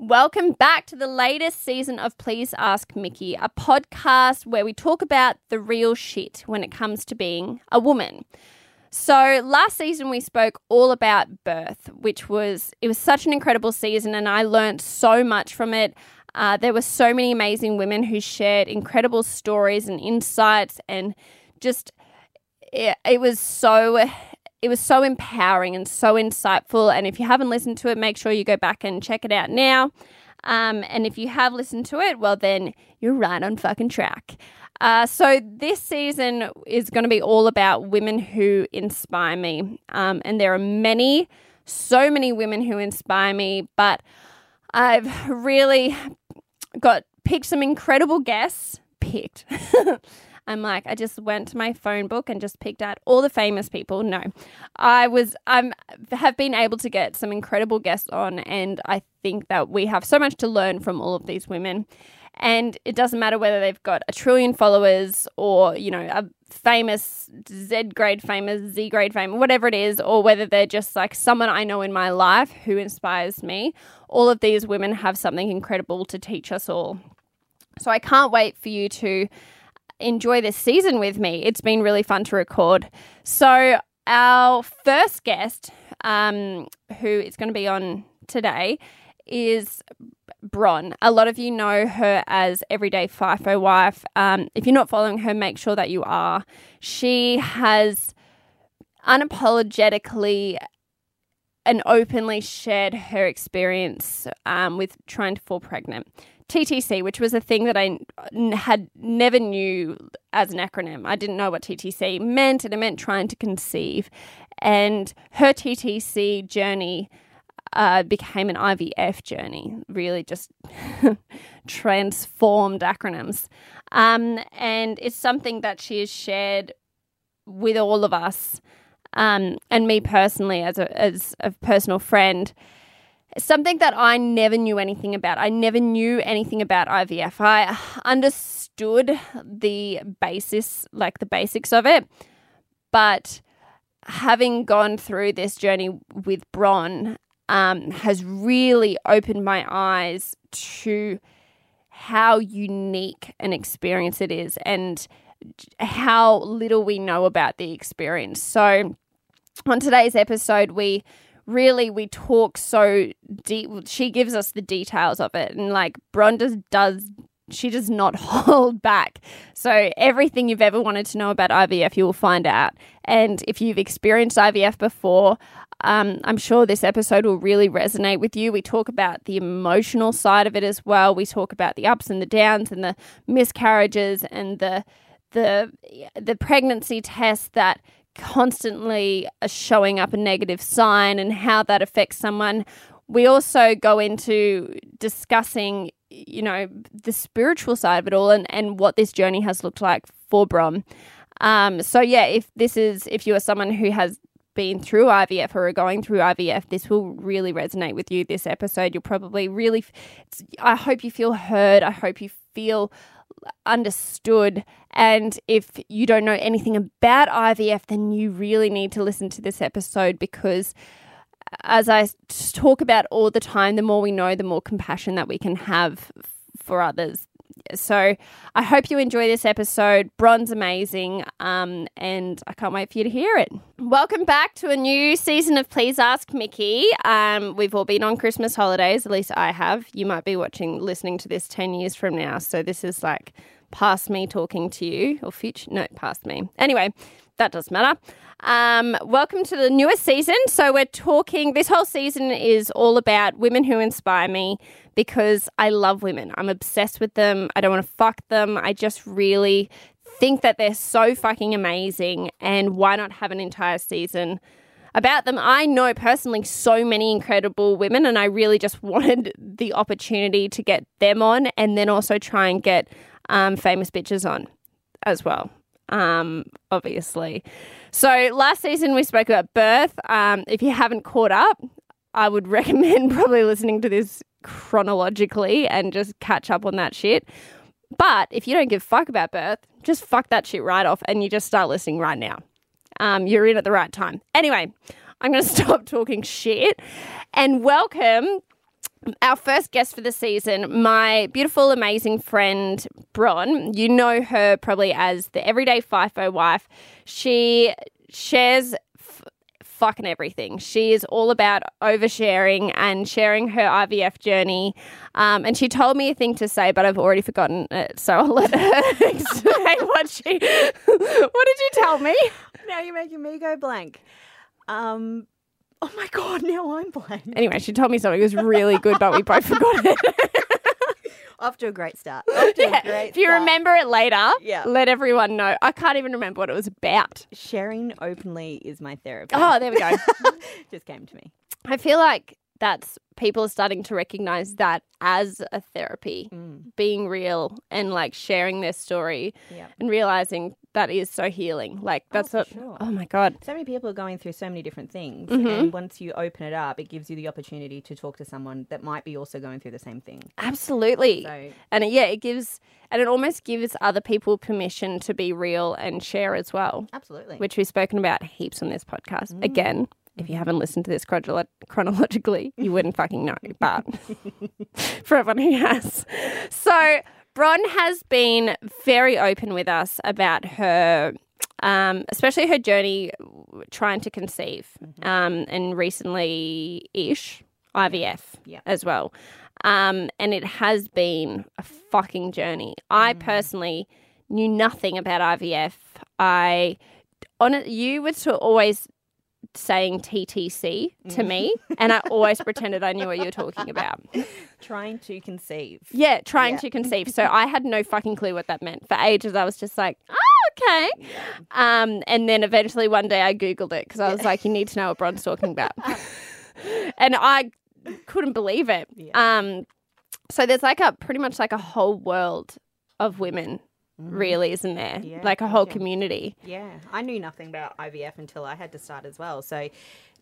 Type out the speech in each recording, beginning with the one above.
Welcome back to the latest season of Please Ask Mickey, a podcast where we talk about the real shit when it comes to being a woman. So, last season we spoke all about birth, which was it was such an incredible season and I learned so much from it. Uh, there were so many amazing women who shared incredible stories and insights and just it, it was so it was so empowering and so insightful. And if you haven't listened to it, make sure you go back and check it out now. Um, and if you have listened to it, well, then you're right on fucking track. Uh, so this season is going to be all about women who inspire me. Um, and there are many, so many women who inspire me, but I've really got picked some incredible guests. Picked. I'm like, I just went to my phone book and just picked out all the famous people. No, I was, I'm, have been able to get some incredible guests on, and I think that we have so much to learn from all of these women. And it doesn't matter whether they've got a trillion followers or, you know, a famous Z grade famous, Z grade famous, whatever it is, or whether they're just like someone I know in my life who inspires me. All of these women have something incredible to teach us all. So I can't wait for you to enjoy this season with me. It's been really fun to record. So, our first guest, um, who is going to be on today, is Bron. A lot of you know her as Everyday FIFO Wife. Um, if you're not following her, make sure that you are. She has unapologetically and openly shared her experience um, with trying to fall pregnant. TTC, which was a thing that I had never knew as an acronym. I didn't know what TTC meant, and it meant trying to conceive. And her TTC journey uh, became an IVF journey, really just transformed acronyms. Um, and it's something that she has shared with all of us, um, and me personally as a, as a personal friend something that I never knew anything about. I never knew anything about IVF. I understood the basis, like the basics of it, but having gone through this journey with Bron um, has really opened my eyes to how unique an experience it is and how little we know about the experience. So, on today's episode, we really we talk so deep. She gives us the details of it, and like Bronda does she does not hold back. So everything you've ever wanted to know about IVF, you will find out. And if you've experienced IVF before, um, I'm sure this episode will really resonate with you. We talk about the emotional side of it as well. We talk about the ups and the downs and the miscarriages and the the the pregnancy test that constantly showing up a negative sign and how that affects someone. We also go into discussing, you know, the spiritual side of it all and, and what this journey has looked like for Bron. Um, so yeah, if this is if you are someone who has been through IVF or are going through IVF, this will really resonate with you. This episode, you'll probably really. I hope you feel heard. I hope you feel understood. And if you don't know anything about IVF, then you really need to listen to this episode because, uh, as I talk about all the time, the more we know, the more compassion that we can have for others. So I hope you enjoy this episode. Bron's amazing, um, and I can't wait for you to hear it. Welcome back to a new season of Please Ask Mickey. Um, we've all been on Christmas holidays, at least I have. You might be watching, listening to this 10 years from now. So this is like past me talking to you, or future, no, past me. Anyway, that doesn't matter. Um, welcome to the newest season. So, we're talking, this whole season is all about women who inspire me because I love women. I'm obsessed with them. I don't want to fuck them. I just really think that they're so fucking amazing. And why not have an entire season about them? I know personally so many incredible women, and I really just wanted the opportunity to get them on and then also try and get um, famous bitches on as well um, obviously. So last season we spoke about birth. Um, if you haven't caught up, I would recommend probably listening to this chronologically and just catch up on that shit. But if you don't give fuck about birth, just fuck that shit right off and you just start listening right now. Um, you're in at the right time. Anyway, I'm going to stop talking shit and welcome our first guest for the season, my beautiful, amazing friend Bron. You know her probably as the everyday FIFO wife. She shares fucking everything. She is all about oversharing and sharing her IVF journey. Um, and she told me a thing to say, but I've already forgotten it. So I'll let her explain what she. what did you tell me? Now you're making me go blank. Um. Oh my god! Now I'm blank. Anyway, she told me something that was really good, but we both forgot it. Off to a great start. Off to a great if you start. remember it later, Yeah. let everyone know. I can't even remember what it was about. sharing openly is my therapy. Oh, there we go. just came to me. I feel like that's people are starting to recognize that as a therapy, Mm. being real and like sharing their story Yeah. and realizing that is so healing. Like that's for what. sure. Oh my god. So many people are going through so many different things, Mm-hmm. and once you open it up, it gives you the opportunity to talk to someone that might be also going through the same thing. Absolutely. So And it, yeah, it gives and it almost gives other people permission to be real and share as well. absolutely, which we've spoken about heaps on this podcast. Mm. Again, if you haven't listened to this chronolo- chronologically, you wouldn't fucking know. But for everyone who has. So, Bron has been very open with us about her, um, especially her journey trying to conceive, Mm-hmm. um, and recently ish IVF Yeah. as well. Um, and it has been a fucking journey. I personally knew nothing about IVF. I on it, you were to always saying TTC to me, and I always pretended I knew what you were talking about. trying to conceive. Yeah, trying Yeah. to conceive. So I had no fucking clue what that meant. For ages, I was just like, oh, okay. Um, and then eventually one day I Googled it because I was like, you need to know what Bron's talking about. and I couldn't believe it. Yeah. Um, so there's like a pretty much like a whole world of women, really, isn't there? Yeah, like a whole gotcha. community. Yeah, I knew nothing about IVF until I had to start as well. So,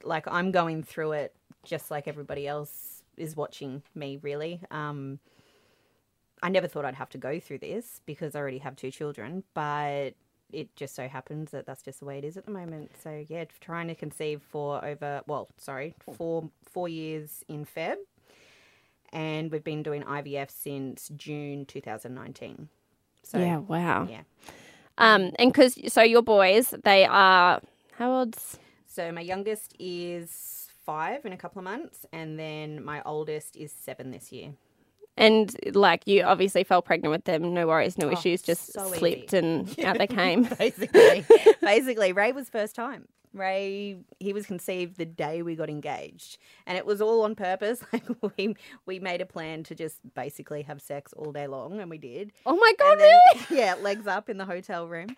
like, I'm going through it just like everybody else is watching me, really. Um, I never thought I'd have to go through this because I already have two children, but it just so happens that that's just the way it is at the moment. So, yeah, trying to conceive for over, well, sorry, four, four years in Feb. And we've been doing IVF since June 2019. So, yeah, wow. yeah. Um, and because so your boys, they are how old's So my youngest is five in a couple of months, and then my oldest is seven this year. and like you obviously fell pregnant with them, no worries, no Oh, issues, just so slipped easy. and out they came. Basically, basically, Ray was first time. Ray, he was conceived the day we got engaged, and it was all on purpose. Like we we made a plan to just basically have sex all day long, and we did. Oh my god, then- really? yeah, legs up in the hotel room.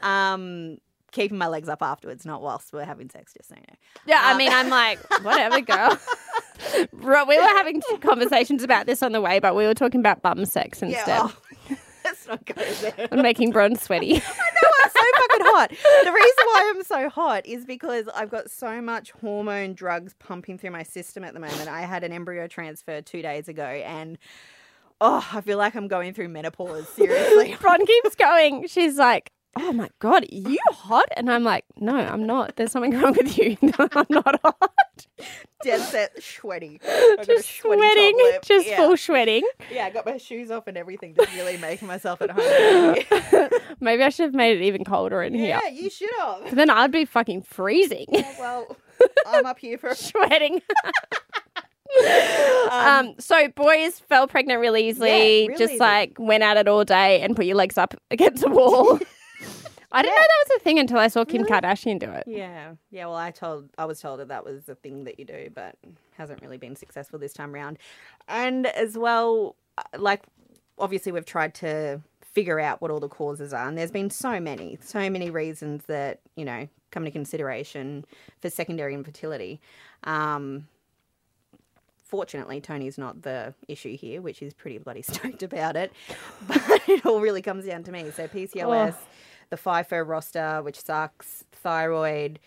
Um, keeping my legs up afterwards, not whilst we're having sex. Just so you know. Yeah, I Um, mean, I'm like, whatever, girl. We were having conversations about this on the way, but we were talking about bum sex instead. Yeah, oh, let's not go there. and making Bron sweaty. I know I'm so fucking hot. The reason why I'm so hot is because I've got so much hormone drugs pumping through my system at the moment. I had an embryo transfer two days ago and oh, I feel like I'm going through menopause. Seriously. Bron keeps going. She's like, oh my God, are you hot? And I'm like, no, I'm not. There's something wrong with you. No, I'm not hot. Dead set sweaty. I've got a Just sweating, just yeah. full sweating. Yeah, I got my shoes off and everything, just really making myself at home. Maybe I should have made it even colder in here. yeah, you should have. Then I'd be fucking freezing, Well, I'm up here for sweating. um, so boys fell pregnant really easily, Yeah, real just like went at it all day and put your legs up against a wall. I didn't know that was a thing until I saw Kim Kardashian do it. Yeah, yeah. Well, I told I was told that that was the thing that you do, but hasn't really been successful this time round. And as well, uh, like obviously we've tried to figure out what all the causes are, and there's been so many, so many reasons that you know come into consideration for secondary infertility. Um, fortunately, Tony's not the issue here, which is pretty bloody stoked about it. But it all really comes down to me. So PCOS, oh. the FIFO roster, which sucks, thyroid,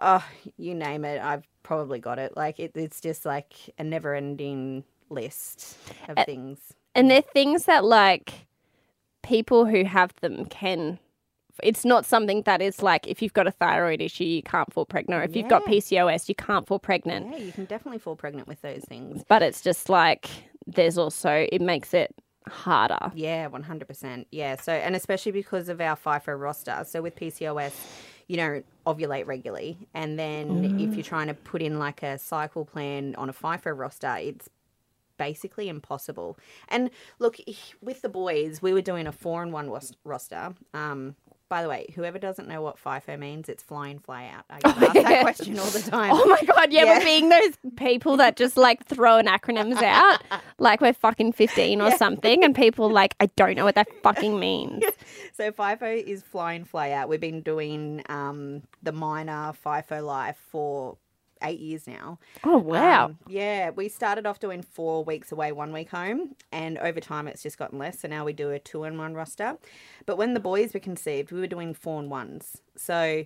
oh, you name it, I've probably got it. Like it, it's just like a never-ending list of things. And they're things that like people who have them can it's not something that is like if you've got a thyroid issue, you can't fall pregnant, or if you've got PCOS, you can't fall pregnant. Yeah, you can definitely fall pregnant with those things. But it's just like there's also it makes it harder. Yeah, one hundred percent. Yeah. So, and especially because of our FIFO roster. So with PCOS, you don't ovulate regularly, and then if you're trying to put in like a cycle plan on a FIFO roster, it's basically impossible. And look, with the boys, we were doing a four and one roster. Um, by the way, whoever doesn't know what FIFO means, it's fly in, fly out. I get asked yeah. that question all the time. Oh my god, yeah, Yeah. we're being those people that just like throwing acronyms out like we're fucking 15 or something and people like I don't know what that fucking means. So FIFO is fly in, fly out. We've been doing um, the miner FIFO life for eight years now. Oh wow. Um, yeah, we started off doing four weeks away, one week home, and over time it's just gotten less. So now we do a two and one roster. But when the boys were conceived, we were doing four and ones. So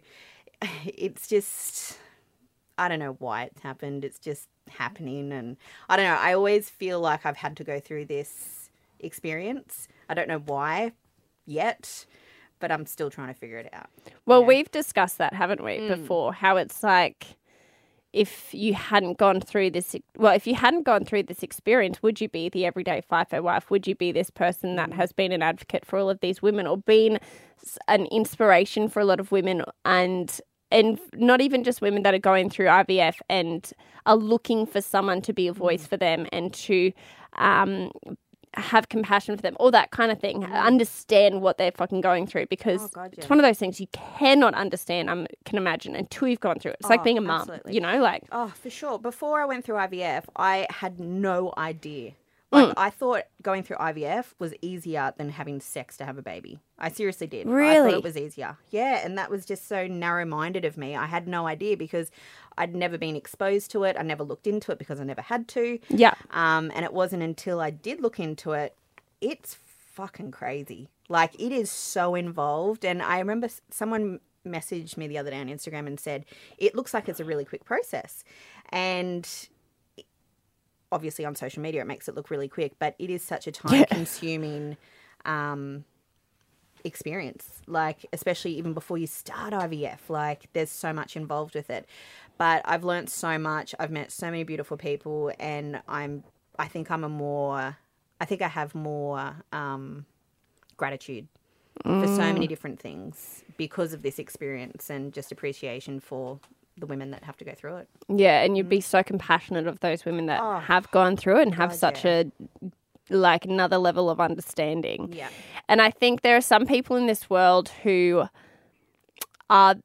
it's just, I don't know why it's happened. It's just happening. And I don't know. I always feel like I've had to go through this experience. I don't know why yet, but I'm still trying to figure it out. Well, we've discussed that, haven't we, before? How it's like if you hadn't gone through this, well, if you hadn't gone through this experience, would you be the everyday FIFO wife? Would you be this person that has been an advocate for all of these women or been an inspiration for a lot of women and and not even just women that are going through IVF and are looking for someone to be a voice for them and to um, have compassion for them, all that kind of thing. Mm. Understand what they're fucking going through because Oh, God, yeah. it's one of those things you cannot understand. I can imagine until you've gone through it. It's like Oh, being a mum, you know, like Oh, for sure. Before I went through IVF, I had no idea. Like I thought going through IVF was easier than having sex to have a baby. I seriously did. Really? I thought it was easier. Yeah, and that was just so narrow-minded of me. I had no idea because I'd never been exposed to it. I never looked into it because I never had to. yeah, Um, and it wasn't until I did look into it, it's fucking crazy. Like it is so involved. And I remember someone messaged me the other day on Instagram and said, it looks like it's a really quick process. And obviously on social media, it makes it look really quick, but it is such a time consuming um, experience. Like, especially even before you start IVF, like, there's so much involved with it. But I've learned so much. I've met so many beautiful people, and I'm, I think I'm a more, I think I have more um, gratitude for so many different things because of this experience and just appreciation for the women that have to go through it. yeah, and you'd be so compassionate of those women that Oh, have gone through it and have God, such yeah. a like another level of understanding. Yeah. And I think there are some people in this world who are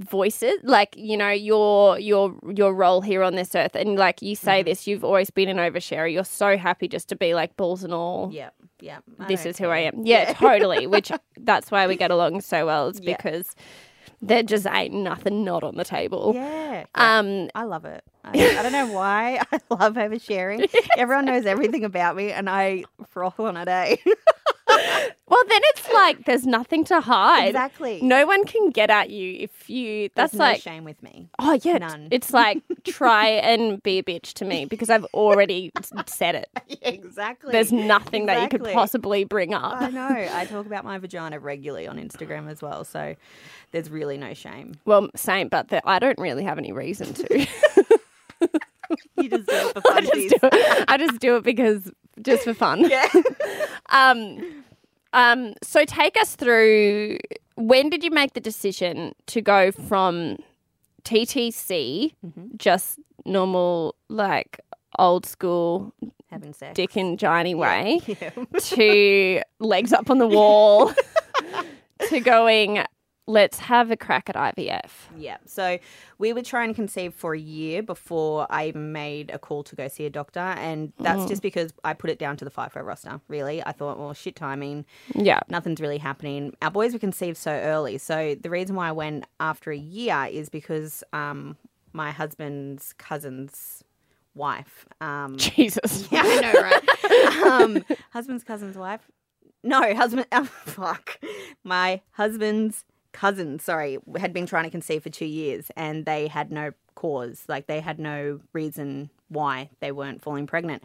voices like you know your your your role here on this earth and like you Mm-hmm. say this you've always been an oversharer you're so happy just to be like balls and all Yeah. Yeah. I this is who I care. am yeah, totally which that's why we get along so well it's Yeah. because there just ain't nothing not on the table Yeah. yeah. um I love it. I, I don't know why. I love oversharing. Everyone knows everything about me, and I froth on it, eh? well then it's like there's nothing to hide exactly. no one can get at you if you There's that's no like shame with me. Oh yeah, None. it's like try and be a bitch to me because I've already said it. exactly. There's nothing that you could possibly bring up. I know. I talk about my vagina regularly on Instagram as well, so there's really no shame. Well, same, but the, I don't really have any reason to. You just do it for I just do it. I just do it because just for fun. Yeah. Um, um. So take us through. When did you make the decision to go from TTC, Mm-hmm. just normal like old school Having sex. dick and Johnny way, Yeah. to legs up on the wall to going, let's have a crack at IVF. Yeah. So we would try and conceive for a year before I even made a call to go see a doctor. And that's just because I put it down to the FIFO roster, really. I thought, well, shit timing. Yeah. Nothing's really happening. Our boys were conceived so early. So the reason why I went after a year is because um, my husband's cousin's wife. Um, Jesus. yeah, I know, right? um, husband's cousin's wife. No, husband. Oh, fuck. My husband's cousin, sorry, had been trying to conceive for two years, and they had no cause. Like they had no reason why they weren't falling pregnant.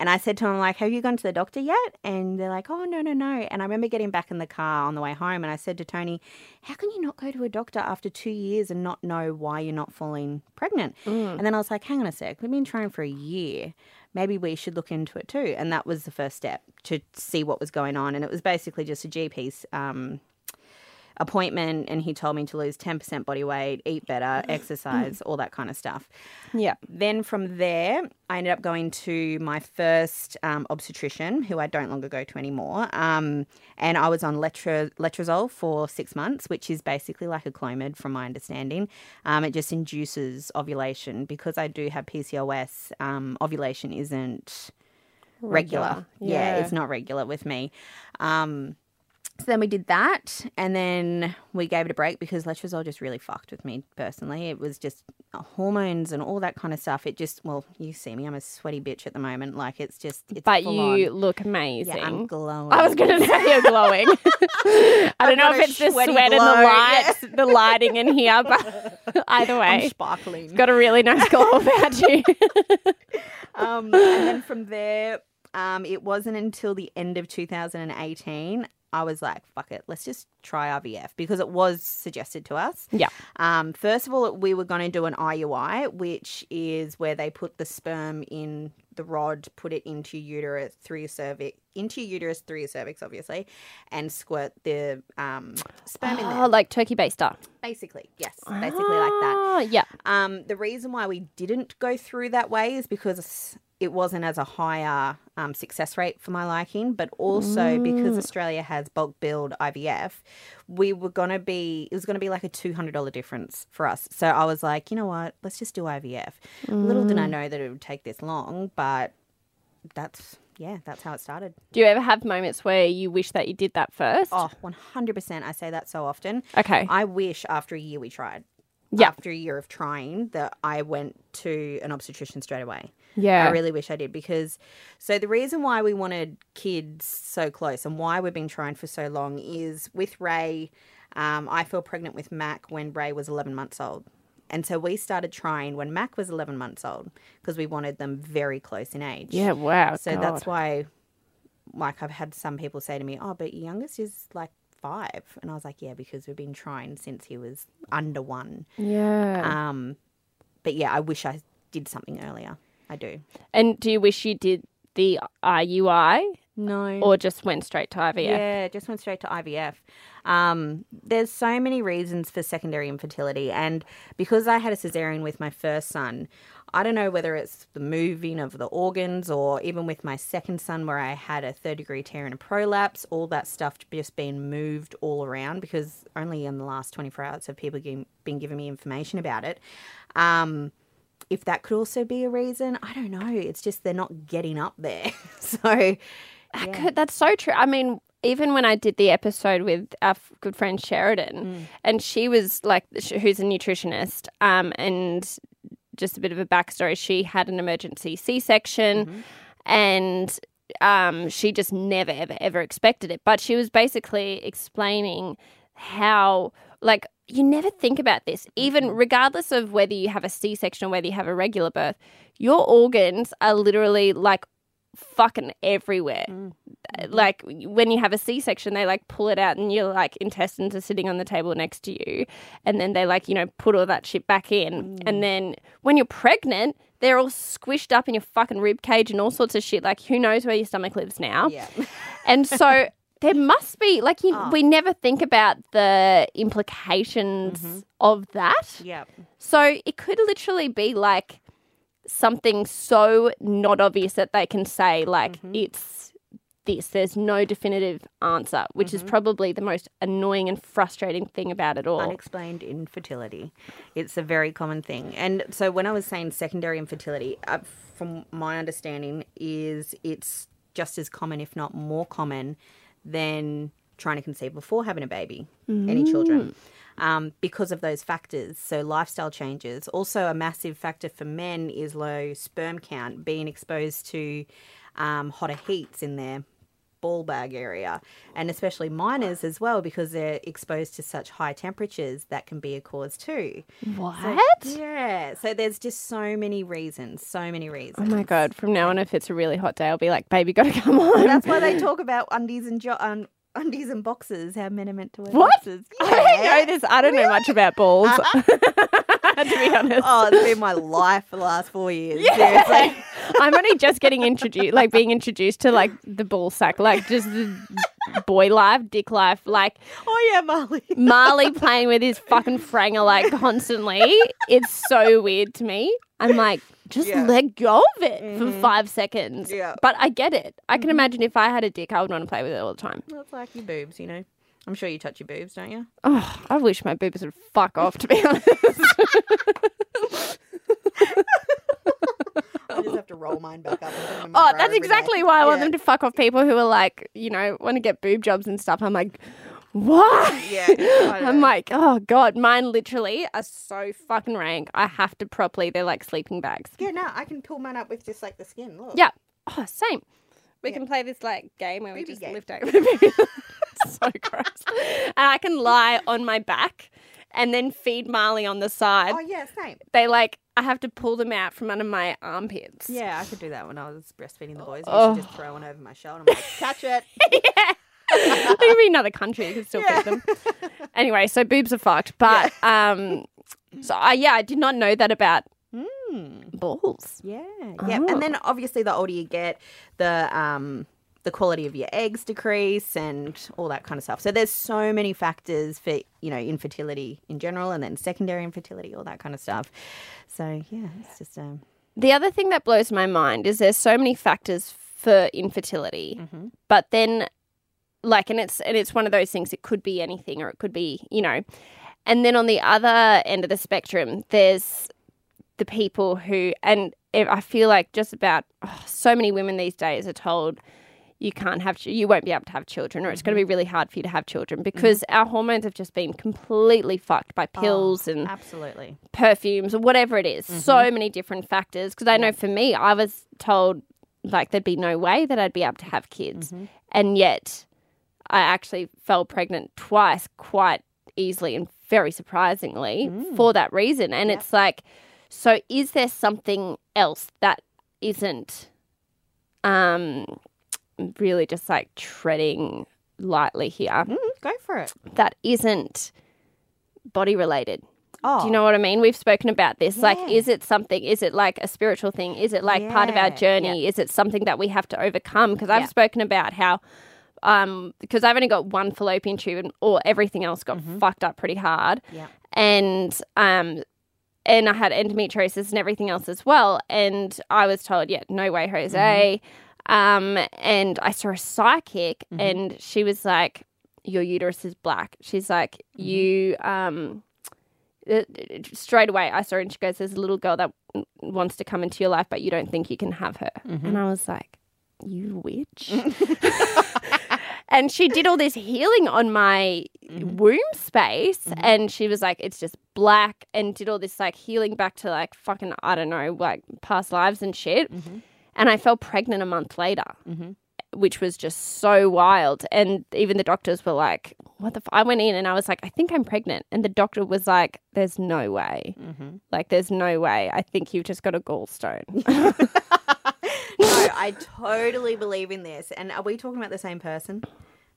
And I said to him, like, have you gone to the doctor yet? And they're like, oh, no, no, no. And I remember getting back in the car on the way home and I said to Tony, how can you not go to a doctor after two years and not know why you're not falling pregnant? And then I was like, hang on a sec, we've been trying for a year. Maybe we should look into it too. And that was the first step to see what was going on. And it was basically just a GP's um, appointment and he told me to lose 10% body weight, eat better, exercise, all that kind of stuff. Yeah. Then from there, I ended up going to my first um, obstetrician, who I don't longer go to anymore. Um, and I was on letra- letrozole for six months, which is basically like a Clomid, from my understanding. Um, it just induces ovulation because I do have PCOS. Um, ovulation isn't regular. Regular, Yeah. yeah. it's not regular with me. Um, so then we did that, and then we gave it a break because letrozole just really fucked with me personally. It was just hormones and all that kind of stuff. It just, well, you see me, I'm a sweaty bitch at the moment. Like it's just, it's But you on. look amazing. yeah, I'm glowing. I was going to say you're glowing. I don't know if it's the sweat and the glow, lights, the lighting in here, but either I'm way, sparkling. got a really nice glow about you. Um, and then from there, um, it wasn't until the end of 2018 I was like, fuck it, let's just try IVF because it was suggested to us. yeah. Um, first of all, we were going to do an IUI, which is where they put the sperm in the rod, put it into uterus through your cervix, into your uterus through your cervix, obviously, and squirt the um, sperm in Oh, there. like turkey baster. Basically, yes, basically like that. Oh, yeah. Um, the reason why we didn't go through that way is because it wasn't as a higher um, success rate for my liking, but also because Australia has bulk billed IVF, we were gonna be it was gonna be like a two hundred dollar difference for us. So I was like, you know what, let's just do IVF. Little did I know that it would take this long, but that's yeah, that's how it started. Do you ever have moments where you wish that you did that first? Oh, 100%. I say that so often. Okay. I wish after a year we tried. Yeah. After a year of trying, that I went to an obstetrician straight away. Yeah. I really wish I did because so the reason why we wanted kids so close and why we've been trying for so long is with Ray, um, I fell pregnant with Mac when Ray was 11 months old. And so we started trying when Mac was 11 months old because we wanted them very close in age. yeah. Wow. So God. that's why, like, I've had some people say to me, "Oh, but your youngest is like five. and I was like, "Yeah, because we've been trying since he was under one." Yeah. Um, but yeah, I wish I did something earlier. I do. and do you wish you did the IUI No. or just went straight to IVF? Yeah, just went straight to IVF. Um, there's so many reasons for secondary infertility, and because I had a cesarean with my first son, I don't know whether it's the moving of the organs or even with my second son, where I had a third degree tear and a prolapse, all that stuff just been moved all around because only in the last 24 hours have people been giving me information about it. Um, if that could also be a reason, I don't know. It's just they're not getting up there. so, That could- that's so true. I mean, even when I did the episode with our f- good friend Sheridan, Mm. and she was like, who's a nutritionist, um, and just a bit of a backstory, she had an emergency C section, Mm-hmm. and um, she just never, ever, ever expected it. But she was basically explaining how, like, you never think about this, even Mm-hmm. regardless of whether you have a C section or whether you have a regular birth, your organs are literally like fucking everywhere. Mm. Like when you have a C section, they like pull it out and your like intestines are sitting on the table next to you. And then they like, you know, put all that shit back in. Mm. And then when you're pregnant, they're all squished up in your fucking rib cage and all sorts of shit. Like who knows where your stomach lives now? yeah. And so there must be like you, Oh. we never think about the implications Mm-hmm. of that. yeah. So it could literally be like something so not obvious that they can say like Mm-hmm. it's this. There's no definitive answer, which Mm-hmm. is probably the most annoying and frustrating thing about it all. Unexplained infertility. It's a very common thing. And so when I was saying secondary infertility, uh, from my understanding, is it's just as common, if not more common, than trying to conceive before having a baby, any children. Um, because of those factors. So, lifestyle changes. Also, a massive factor for men is low sperm count, being exposed to um, hotter heats in their ball bag area, and especially miners as well because they're exposed to such high temperatures that can be a cause too. What? Yeah, so there's just so many reasons, so many reasons. Oh my god! From now on, if it's a really hot day, I'll be like, "Baby, gotta come on." That's why they talk about undies and jo- un- undies and boxes. How men are meant to wear What? boxes. I don't know this. I don't know much about balls. Uh-huh. to be honest. Oh, it's been my life for the last four years. Yeah. Seriously. I'm only just getting introduced, like being introduced to like the ball sack, like just the boy life, dick life, like Oh yeah, Marley. Marley playing with his fucking franger like constantly. It's so weird to me. I'm like, just Yeah. let go of it for mm-hmm. five seconds. Yeah. But I get it. I can mm-hmm. imagine if I had a dick, I would want to play with it all the time. It's like your boobs, you know. I'm sure you touch your boobs, don't you? Oh, I wish my boobs would fuck off, to be honest. I just have to roll mine back up. And put them in my Oh, that's day. exactly why I want them to fuck off people who are like, you know, want to get boob jobs and stuff. I'm like, why? Yeah, I'm like, oh god, mine literally are so fucking rank. I have to properly. They're like sleeping bags. Yeah, no, I can pull mine up with just like the skin. Look. Yeah. Oh, same. We Yeah. can play this like game where we just game. lift over. so gross. And I can lie on my back and then feed Marley on the side. Oh yeah, same. They like I have to pull them out from under my armpits. Yeah, I could do that when I was breastfeeding the boys. I Oh. used to just throw one over my shoulder. And I'm like, catch it. yeah. They could be another country. You can still Yeah. them. Anyway, so boobs are fucked. But um, so I yeah, I did not know that about Mm. balls. Yeah, yeah. Oh. And then obviously, the older you get, the um, the quality of your eggs decrease and all that kind of stuff. So there's so many factors for you know infertility in general, and then secondary infertility, all that kind of stuff. So yeah, it's just um, The other thing that blows my mind is there's so many factors for infertility, but then like and it's and it's one of those things it could be anything or it could be, you know. And then on the other end of the spectrum, there's the people who and I feel like just about oh, so many women these days are told you can't have you won't be able to have children or it's going to be mm-hmm. really hard for you to have children mm-hmm. because our hormones have just been completely fucked by oh, pills and absolutely. perfumes or whatever it is. So mm-hmm. many different factors. Because I know for me, I was told like there'd be no way that I'd be able to have kids, and yet I actually fell pregnant twice quite easily and very surprisingly for that reason. And it's like, so is there something else that isn't um really just like treading lightly here Mm, go for it. that isn't body related? Oh, Do you know what I mean? We've spoken about this. Like, is it something? Is it like a spiritual thing? Is it like part of our Yeah, journey? Is it something that we have to overcome? Because I've Yeah. spoken about how, um, because I've only got one fallopian tube and all everything else got fucked up pretty hard. Yeah. And, um, and I had endometriosis and everything else as well. And I was told, yeah, no way, Jose. Um, and I saw a psychic and she was like, your uterus is black. She's like, you, um, uh, straight away I saw her and she goes, There's a little girl that wants to come into your life, but you don't think you can have her. And I was like, You witch. and she did all this healing on my mm-hmm. womb space. Mm-hmm. And she was like, It's just black. And did all this like healing back to like fucking, I don't know, like past lives and shit. Mm-hmm. And I fell pregnant a month later which was just so wild. And even the doctors were like, "What the?" F-? I went in and I was like, "I think I'm pregnant," and the doctor was like, "There's no way. Like, there's no way. I think you've just got a gallstone." no, I totally believe in this. And are we talking about the same person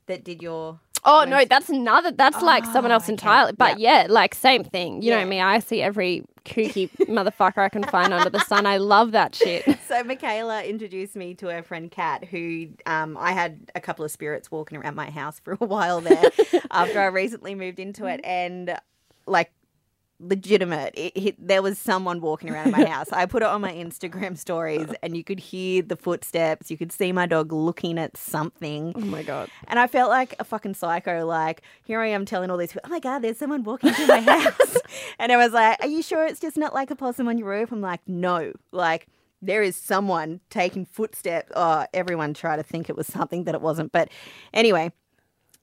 that did your? oh no, that's another. That's like someone else okay. entirely. But yeah. like same thing. You Yeah. know me. I see every kooky motherfucker I can find under the sun. I love that shit. So Michaela introduced me to her friend Kat, who um, I had a couple of spirits walking around my house for a while there after I recently moved into it, and like legitimate, it, it, there was someone walking around my house. I put it on my Instagram stories, and you could hear the footsteps. You could see my dog looking at something. Oh my god. And I felt like a fucking psycho. Like, here I am telling all these people, oh my God, there's someone walking through my house. and I was like, are you sure it's just not like a possum on your roof? I'm like, no. Like, there is someone taking footsteps. Oh, everyone tried to think it was something that it wasn't. But anyway,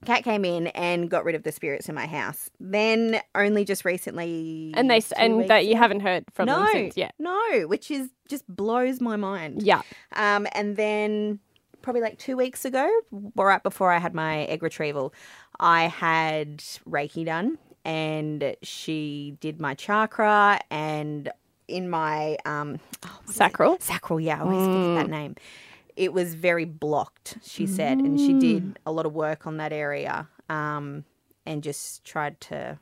Kat came in and got rid of the spirits in my house. Then only just recently. And they and that you haven't heard from them no, since. Yeah. no, which is just blows my mind. Yeah. Um, and then probably like two weeks ago, right before I had my egg retrieval, I had Reiki done and she did my chakra and in my um oh, what is it? Sacral? sacral yeah I always forget that name it was very blocked she said and she did a lot of work on that area um and just tried to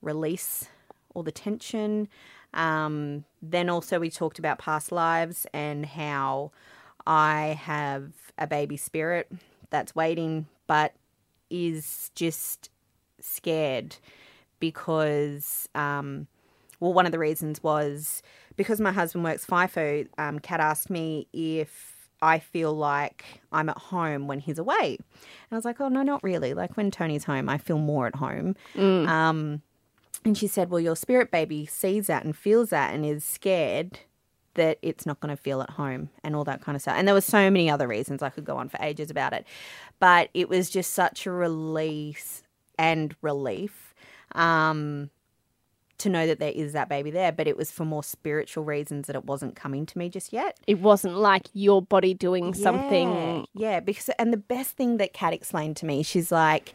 release all the tension. Um then also we talked about past lives and how I have a baby spirit that's waiting but is just scared because um well one of the reasons was because my husband works FIFO um Kat asked me if I feel like I'm at home when he's away. And I was like, "Oh, no, not really. Like when Tony's home, I feel more at home." Um and she said, "Well, your spirit baby sees that and feels that and is scared that it's not going to feel at home and all that kind of stuff. And there were so many other reasons I could go on for ages about it. But it was just such a release and relief um, to know that there is that baby there. But it was for more spiritual reasons that it wasn't coming to me just yet. It wasn't like your body doing something. Yeah, yeah, because and the best thing that Kat explained to me, she's like,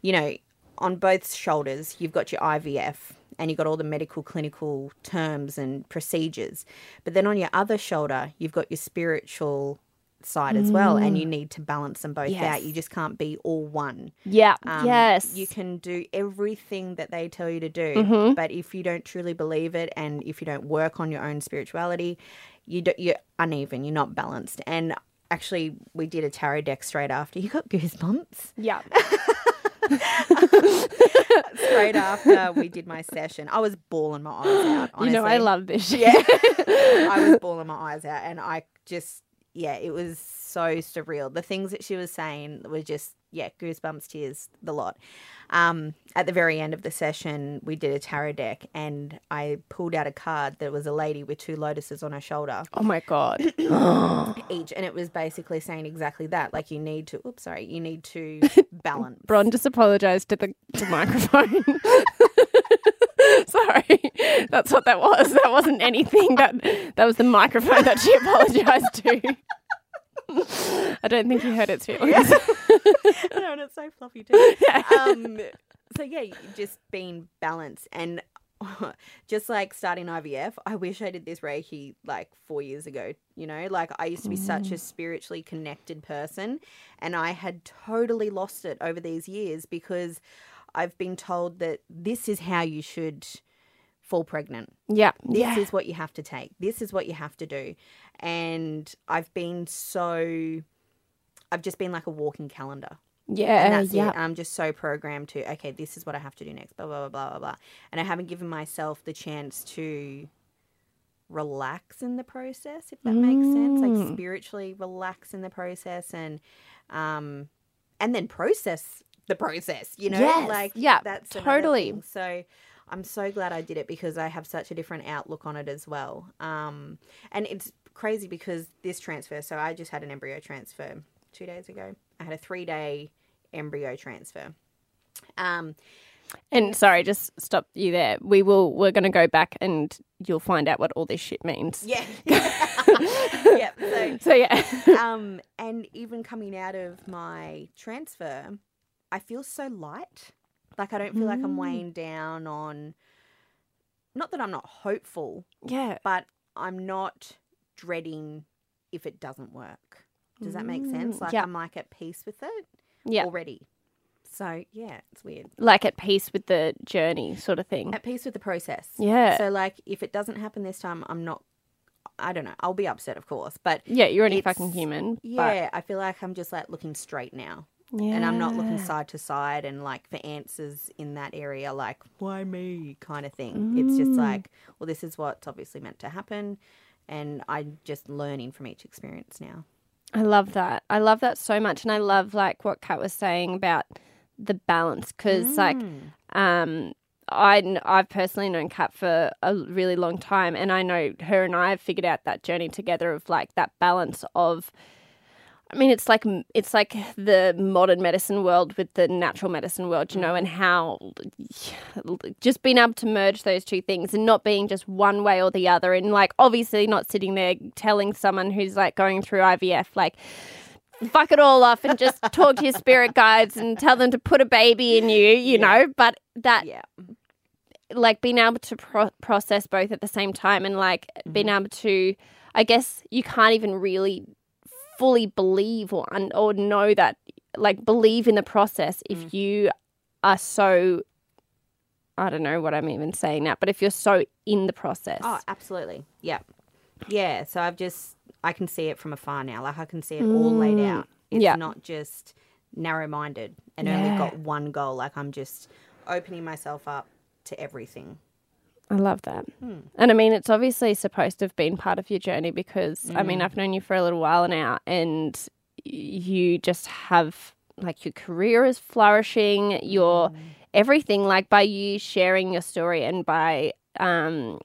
you know, on both shoulders, you've got your IVF and you've got all the medical clinical terms and procedures. But then on your other shoulder, you've got your spiritual side as well and you need to balance them both Yes. out. You just can't be all one. Yeah. Um, yes. You can do everything that they tell you to do, but if you don't truly believe it and if you don't work on your own spirituality, you do, you're uneven, you're not balanced. And actually, we did a tarot deck straight after. You got goosebumps yeah. straight after we did my session. I was bawling my eyes out. Honestly. You know, I love this shit. Yeah, I was bawling my eyes out, and I just yeah, it was so surreal. The things that she was saying were just yeah, goosebumps, tears, the lot. Um, at the very end of the session, we did a tarot deck, and I pulled out a card that was a lady with two lotuses on her shoulder Oh my god. each, and it was basically saying exactly that. Like you need to, oops, sorry, you need to balance. Bron just apologized to the, the microphone. Sorry, that's what that was. That wasn't anything. That that was the microphone that she apologized to. I don't think you heard its feelings. no, and it's so fluffy too. Um, so yeah, just being balanced and just like starting IVF. I wish I did this Reiki like four years ago. You know, like I used to be such a spiritually connected person, and I had totally lost it over these years because I've been told that this is how you should fall pregnant. Yeah, This yeah. is what you have to take. This is what you have to do. And I've been so, I've just been like a walking calendar. yeah, And that's yeah. it. I'm just so programmed to, okay, this is what I have to do next, blah, blah, blah, blah, blah, blah. And I haven't given myself the chance to relax in the process, if that makes sense. Mm. Like spiritually relax in the process and, um, and then process the process, you know? Yes. Like, Yeah, that's totally. So, I'm so glad I did it because I have such a different outlook on it as well. Um, and it's crazy because this transfer, so I just had an embryo transfer two days ago. I had a three day embryo transfer. Um, And sorry, just stop you there. We will. We're going to go back, and you'll find out what all this shit means. yeah. yeah. So, So yeah. um, and even coming out of my transfer, I feel so light. Like I don't feel like I'm weighing down on. Not that I'm not hopeful, yeah. but I'm not dreading if it doesn't work. Does that make sense? Mm, Like yeah. I'm like at peace with it Yeah. already. So yeah, it's weird. Like at peace with the journey, sort of thing. At peace with the process. Yeah. So like if it doesn't happen this time, I'm not. I don't know. I'll be upset, of course, but Yeah, you're only fucking human. yeah, I feel like I'm just like looking straight now. Yeah. and I'm not looking side to side and like for answers in that area, like why me kind of thing. It's just Mm. like, well, this is what's obviously meant to happen, and I'm just learning from each experience now. I love that. I love that so much, and I love like what Kat was saying about the balance because like um I I've personally known Kat for a really long time, and I know her and I have figured out that journey together of like that balance of. I mean, it's like it's like the modern medicine world with the natural medicine world, you know, and mm-hmm. how just being able to merge those two things and not being just one way or the other, and like obviously not sitting there telling someone who's like going through IVF like fuck it all off and just talk to your spirit guides and tell them to put a baby in you, you know. But that, Yeah. like, being able to pro- process both at the same time and like being mm-hmm. able to, I guess you can't even really fully believe or un- or know that, like, believe in the process if you are so. I don't know what I'm even saying now, but if you're so in the process, Oh, absolutely. Yeah. Yeah. So I've just, I can see it from afar now. Like I can see it all laid out. It's Mm. Yeah. not just narrow minded and Yeah. only got one goal. Like I'm just opening myself up to everything. I love that. Hmm. And I mean, it's obviously supposed to have been part of your journey because, I mean, mm. I've known you for a little while now and you just have, like, your career is flourishing, your mm. everything, like, by you sharing your story and by um,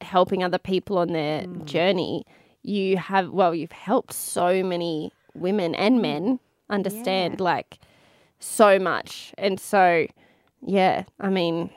helping other people on their mm. journey, you have, well, you've helped so many women and men understand, like, so much. And so, yeah, I mean,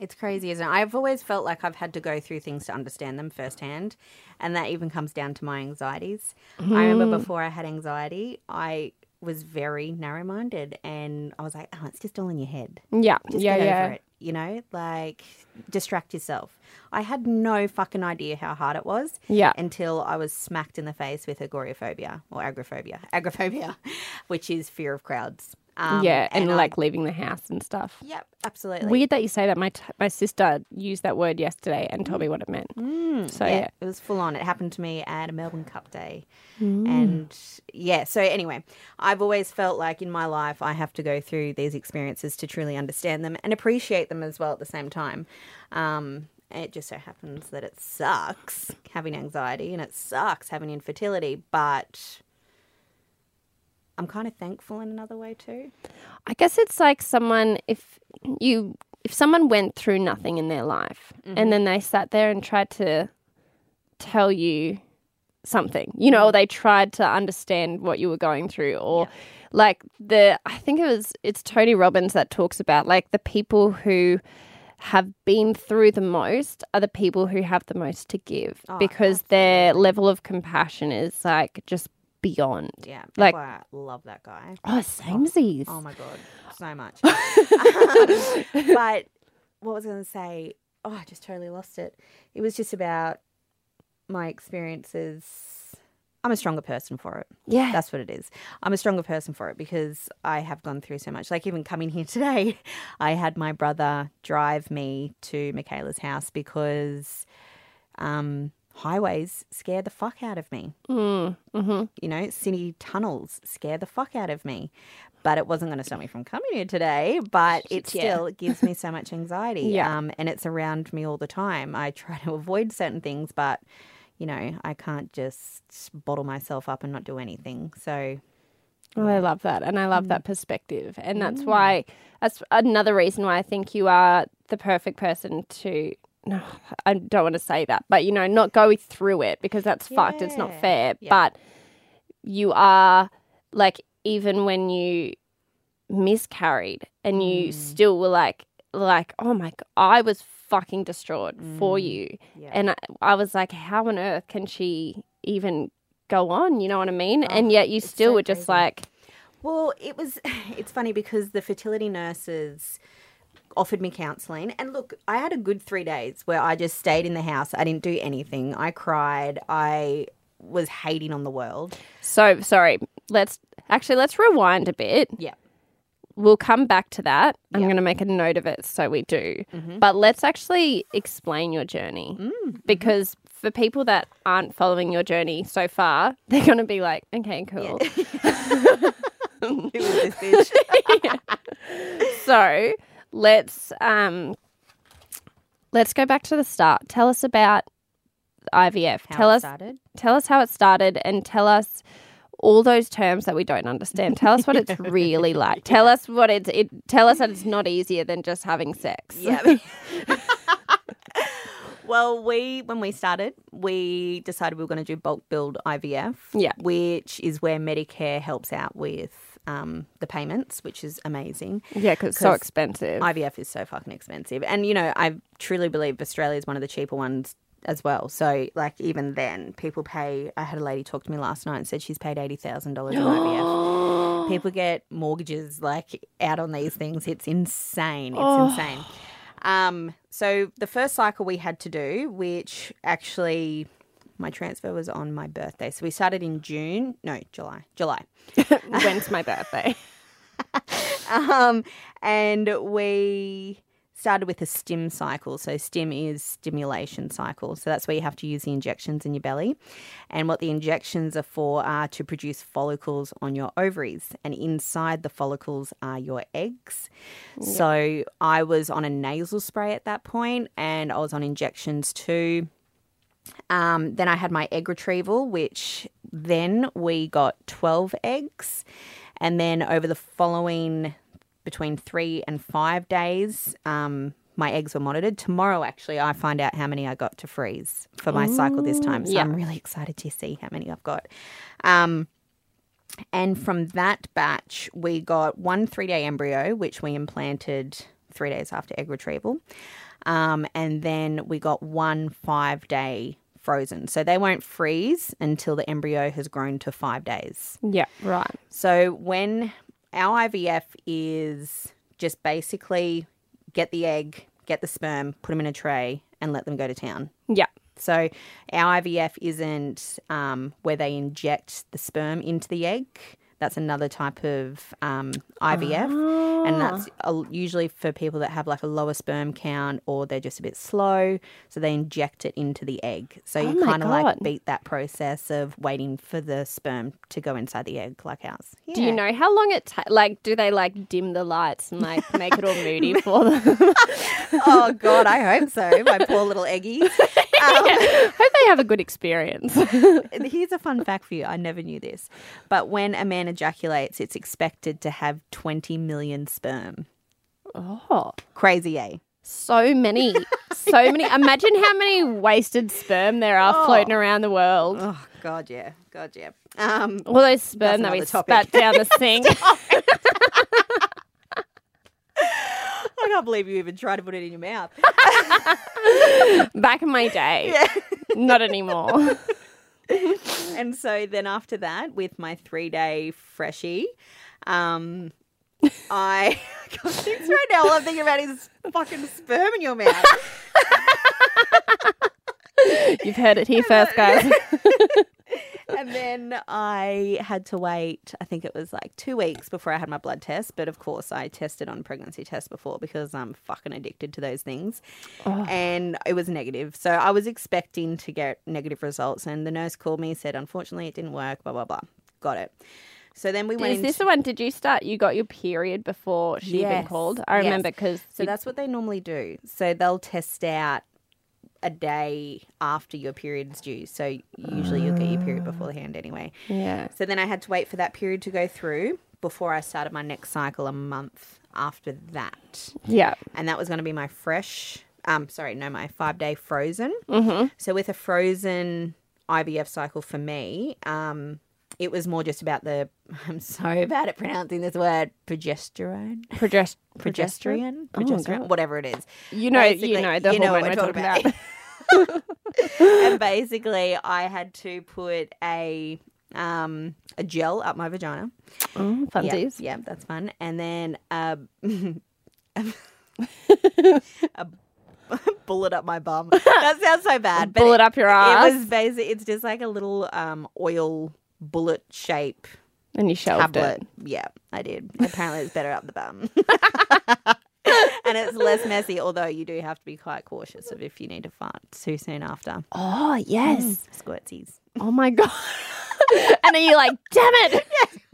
It's crazy, isn't it? I've always felt like I've had to go through things to understand them firsthand. And that even comes down to my anxieties. I remember mm. before I had anxiety, I was very narrow minded and I was like, oh, it's just all in your head. yeah, Just yeah, get yeah. over it. You know, like distract yourself. I had no fucking idea how hard it was. Yeah. Until I was smacked in the face with agoraphobia or agoraphobia, agoraphobia, which is fear of crowds. Um, yeah, and, I- like leaving the house and stuff. yep, absolutely. Weird that you say that. My t- my sister used that word yesterday and told me what it meant. so yeah, it was full on. It happened to me at a Melbourne Cup day. Mm. And yeah, so anyway, I've always felt like in my life I have to go through these experiences to truly understand them and appreciate them as well at the same time. Um, it just so happens that it sucks having anxiety and it sucks having infertility, but I'm kind of thankful in another way too. I guess it's like someone if you if someone went through nothing in their life and mm-hmm. then they sat there and tried to tell you something, you know, or mm-hmm. they tried to understand what you were going through, or like the I think it was it's Tony Robbins that talks about like the people who have been through the most are the people who have the most to give oh, because their level of compassion is like just beyond. Yeah, Like- I love that guy. Oh, samesies. Oh my god, so much. but what was I going to say? Oh, I just totally lost it. It was just about my experiences. I'm a stronger person for it. yeah. That's what it is. I'm a stronger person for it because I have gone through so much. Like even coming here today, I had my brother drive me to Michaela's house because um, highways scare the fuck out of me. Mm, mm-hmm. You know, city tunnels scare the fuck out of me. But it wasn't going to stop me from coming here today. But it Yeah. still gives me so much anxiety. Yeah. Um, and it's around me all the time. I try to avoid certain things, but you know, I can't just bottle myself up and not do anything. So Well, I love that. And I love that perspective. And that's why, that's another reason why I think you are the perfect person to, no, I don't want to say that, but, you know, not go through it because that's fucked. It's not fair. Yeah. But you are, like, even when you miscarried and you mm. still were like, like, oh my God, I was fucking distraught for mm. you. yeah. And I, I was like, how on earth can she even go on? You know what I mean? and oh, yet you still so were just crazy. like, Well, it was. It's funny because the fertility nurses offered me counselling, and look, I had a good three days where I just stayed in the house. I didn't do anything. I cried. I was hating on the world. So sorry. Let's actually let's rewind a bit. Yeah. We'll come back to that. I'm Yeah. going to make a note of it so we do. Mm-hmm. But let's actually explain your journey Mm, because for people that aren't following your journey so far, they're going to be like, "Okay, cool." This bitch? so let's um let's go back to the start. Tell us about IVF. How tell us started. tell us how it started and tell us all those terms that we don't understand. Tell us what it's really like. Tell us what it's it tell us that it's not easier than just having sex. Yeah. well, we when we started, we decided we were going to do bulk billed IVF. Yeah. Which is where Medicare helps out with um, the payments, which is amazing. Yeah, cuz it's so expensive. IVF is so fucking expensive. And, you know, I truly believe Australia is one of the cheaper ones as well. So, like, even then, people pay. I had a lady talk to me last night and said she's paid $80,000 in IVF. People get mortgages, like, out on these things. It's insane. It's insane. Um, so, the first cycle we had to do, which actually my transfer was on my birthday. So, we started in June. No, July. July. When's my birthday? um, and we started with a stim cycle. So stim is stimulation cycle. So that's where you have to use the injections in your belly. And what the injections are for are to produce follicles on your ovaries. And inside the follicles are your eggs. So I was on a nasal spray at that point and I was on injections too. Um, then I had my egg retrieval, which then we got 12 eggs. And then over the following between three and five days, um, my eggs were monitored. Tomorrow, actually, I find out how many I got to freeze for my cycle this time. So yeah. I'm really excited to see how many I've got. Um, and from that batch, we got one three day embryo, which we implanted three days after egg retrieval. Um, and then we got one five day frozen. So they won't freeze until the embryo has grown to five days. yeah, right. So when our IVF is just basically get the egg, get the sperm, put them in a tray, and let them go to town. Yeah. So our IVF isn't um, where they inject the sperm into the egg. That's another type of um, IVF, and that's uh, usually for people that have like a lower sperm count or they're just a bit slow. So they inject it into the egg. So you my kind of like beat that process of waiting for the sperm to go inside the egg, like ours. Do you know how long it ta- like? Do they like dim the lights and like make it all moody for them? oh God, I hope so. My poor little eggies. Hope they have a good experience. Here's a fun fact for you. I never knew this. But when a man ejaculates, it's expected to have 20 million sperm. oh, Crazy, eh? so many, so many. Imagine how many wasted sperm there are floating around the world. Oh, God, yeah. God, yeah. Um, All those sperm that we topic. spat down the sink. I can't believe you even tried to put it in your mouth. Back in my day, not anymore. and so then after that, with my three day freshie, um, I God, thinks right now all I'm thinking about is fucking sperm in your mouth. You've heard it here first, guys. And then I had to wait, I think it was like two weeks before I had my blood test. But of course, I tested on pregnancy tests before because I'm fucking addicted to those things. And it was negative. So I was expecting to get negative results. And the nurse called me, said, unfortunately, it didn't work, blah, blah, blah. Got it. So then we went Is this the one? Did you start? You got your period before she even called? I remember because So that's what they normally do. So they'll test out a day after your period's due. So usually you'll get your period beforehand anyway. yeah. So then I had to wait for that period to go through before I started my next cycle a month after that. Yeah. And that was going to be my fresh, um, sorry, no, my five day frozen. Mm-hmm. So with a frozen IVF cycle for me, um, it was more just about the, I'm so bad at pronouncing this word, progesterone. Progest- Progesterone, Oh, progesterone, God. whatever it is. You know, Basically, you know the you know hormone we're talking talking about. and basically, I had to put a um, a gel up my vagina. oh, Yeah, funsies. yeah, that's fun. And then uh, a bullet up my bum. That sounds so bad. but Bullet it, up your ass. It was basically it's just like a little um, oil bullet shape and you shelved tablet. it. Yeah, I did. Apparently, it's better up the bum. And it's less messy, although you do have to be quite cautious of if you need to fart too soon after. Oh yes. Squirtsies. Oh my god. and then you're like, damn it.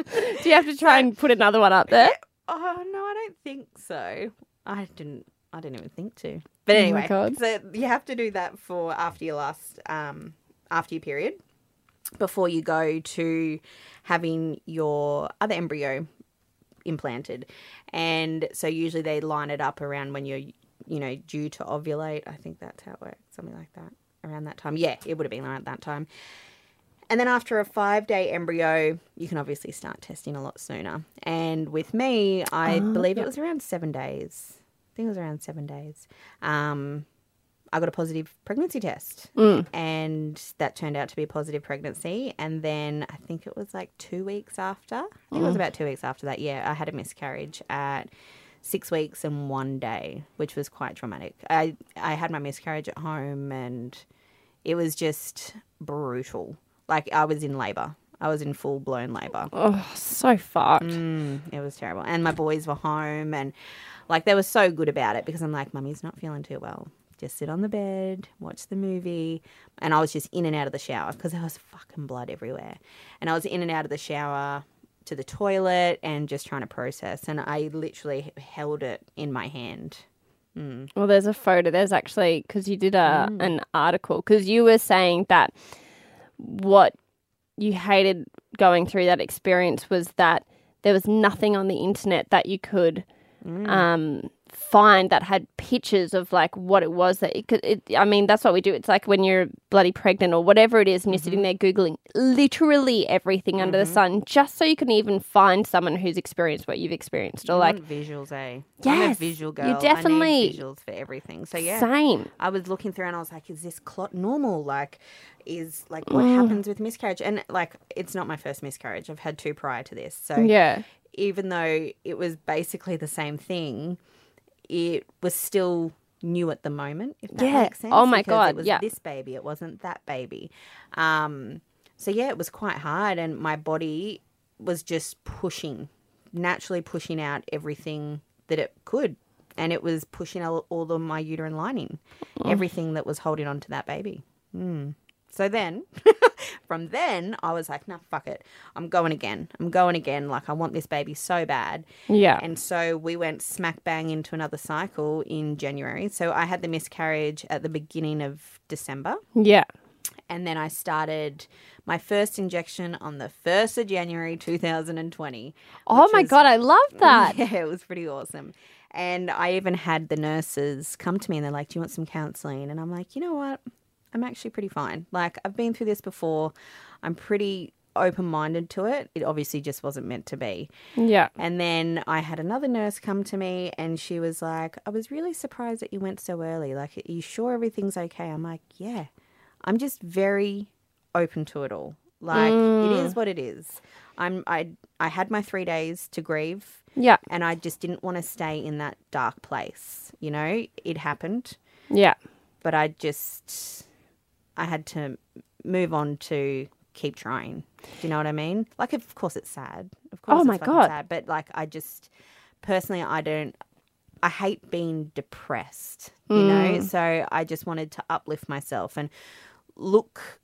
Do you have to try and put another one up there? Oh no, I don't think so. I didn't. I didn't even think to. But Oh anyway, God. so you have to do that for after your last, um, after your period, before you go to having your other embryo implanted, and so usually they line it up around when you're, you know, due to ovulate. I think that's how it works, something like that. Around that time, yeah, it would have been around that time. And then after a five day embryo, you can obviously start testing a lot sooner. And with me, I believe it was around seven days. I think it was around seven days. Um, I got a positive pregnancy test, and that turned out to be a positive pregnancy. And then I think it was like two weeks after, I think it was about two weeks after that. Yeah, I had a miscarriage at six weeks and one day, which was quite traumatic. I I had my miscarriage at home, and it was just brutal. Like I was in labor. I was in full blown labor. Oh, so fucked. Mm, it was terrible. And my boys were home and like they were so good about it because I'm like, Mummy's not feeling too well. Just sit on the bed, watch the movie. And I was just in and out of the shower because there was fucking blood everywhere. And I was in and out of the shower to the toilet and just trying to process. And I literally held it in my hand. Mm. Well, there's a photo. There's actually because you did a mm. an article because you were saying that what you hated going through that experience was that there was nothing on the internet that you could mm. um, find that had pictures of like what it was that it could. It, I mean, that's what we do. It's like when you're bloody pregnant or whatever it is, and you're sitting mm-hmm. there googling literally everything under the mm-hmm. sun, just so you can even find someone who's experienced what you've experienced, or I like visuals, eh? Yes, visual you girl. I definitely- visuals for everything. So yeah, same. I was looking through and I was like, is this clot normal? Like, is like what mm. happens with miscarriage? And like, it's not my first miscarriage. I've had two prior to this. So Yeah. even though it was basically the same thing, it was still new at the moment. If that Yeah. makes sense. Oh my God, It was yeah. this baby. It wasn't that baby. Um. So yeah, it was quite hard, and my body was just pushing, naturally pushing out everything that it could, and it was pushing all, all of my uterine lining, everything that was holding on to that baby. Mm. So then, from then, I was like, nah, fuck it. I'm going again. I'm going again. Like, I want this baby so bad. Yeah. And so we went smack bang into another cycle in January. So I had the miscarriage at the beginning of December. Yeah. And then I started my first injection on the 1st of January 2020. Oh my was- god, I love that. Yeah, it was pretty awesome. And I even had the nurses come to me and they're like, Do you want some counseling? And I'm like, You know what? I'm actually pretty fine. Like, I've been through this before. I'm pretty open minded to it. It obviously just wasn't meant to be. Yeah. And then I had another nurse come to me and she was like, I was really surprised that you went so early. Like, are you sure everything's okay? I'm like, Yeah. I'm just very open to it all. Like, it is mm. what it is. I'm I I had my three days to grieve Yeah. and I just didn't want to stay in that dark place. You know, it happened, Yeah. but I just I had to move on to keep trying. Do you know what I mean? Like, of course, it's sad. Of course, Oh my God. sad. But like, I just personally, I don't. I hate being depressed. You Mm. know, so I just wanted to uplift myself and look,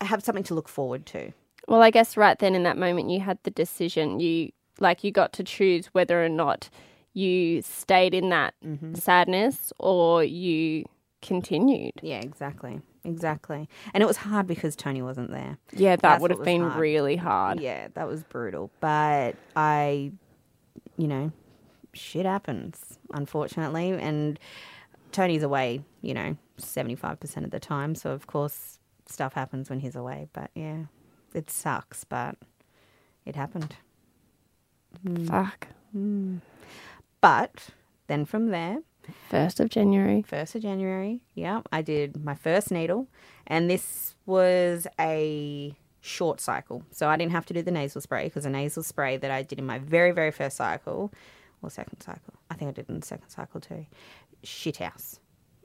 have something to look forward to. Well, I guess right then in that moment you had the decision. You like you got to choose whether or not you stayed in that Mm-hmm. sadness or you continued. Yeah, exactly, exactly. And it was hard because Tony wasn't there. Yeah, that That's would have been hard. really hard. Yeah, that was brutal. But I, you know, shit happens, unfortunately. And Tony's away, you know, 75% of the time. So, of course, stuff happens when he's away. But yeah, it sucks, but it happened. Mm. Fuck. Mm. But then from there, First of January. 1st of January, yeah, I did my first needle. And this was a short cycle. So I didn't have to do the nasal spray because the nasal spray that I did in my very, very first cycle or second cycle, I think I did in the second cycle too, shit house.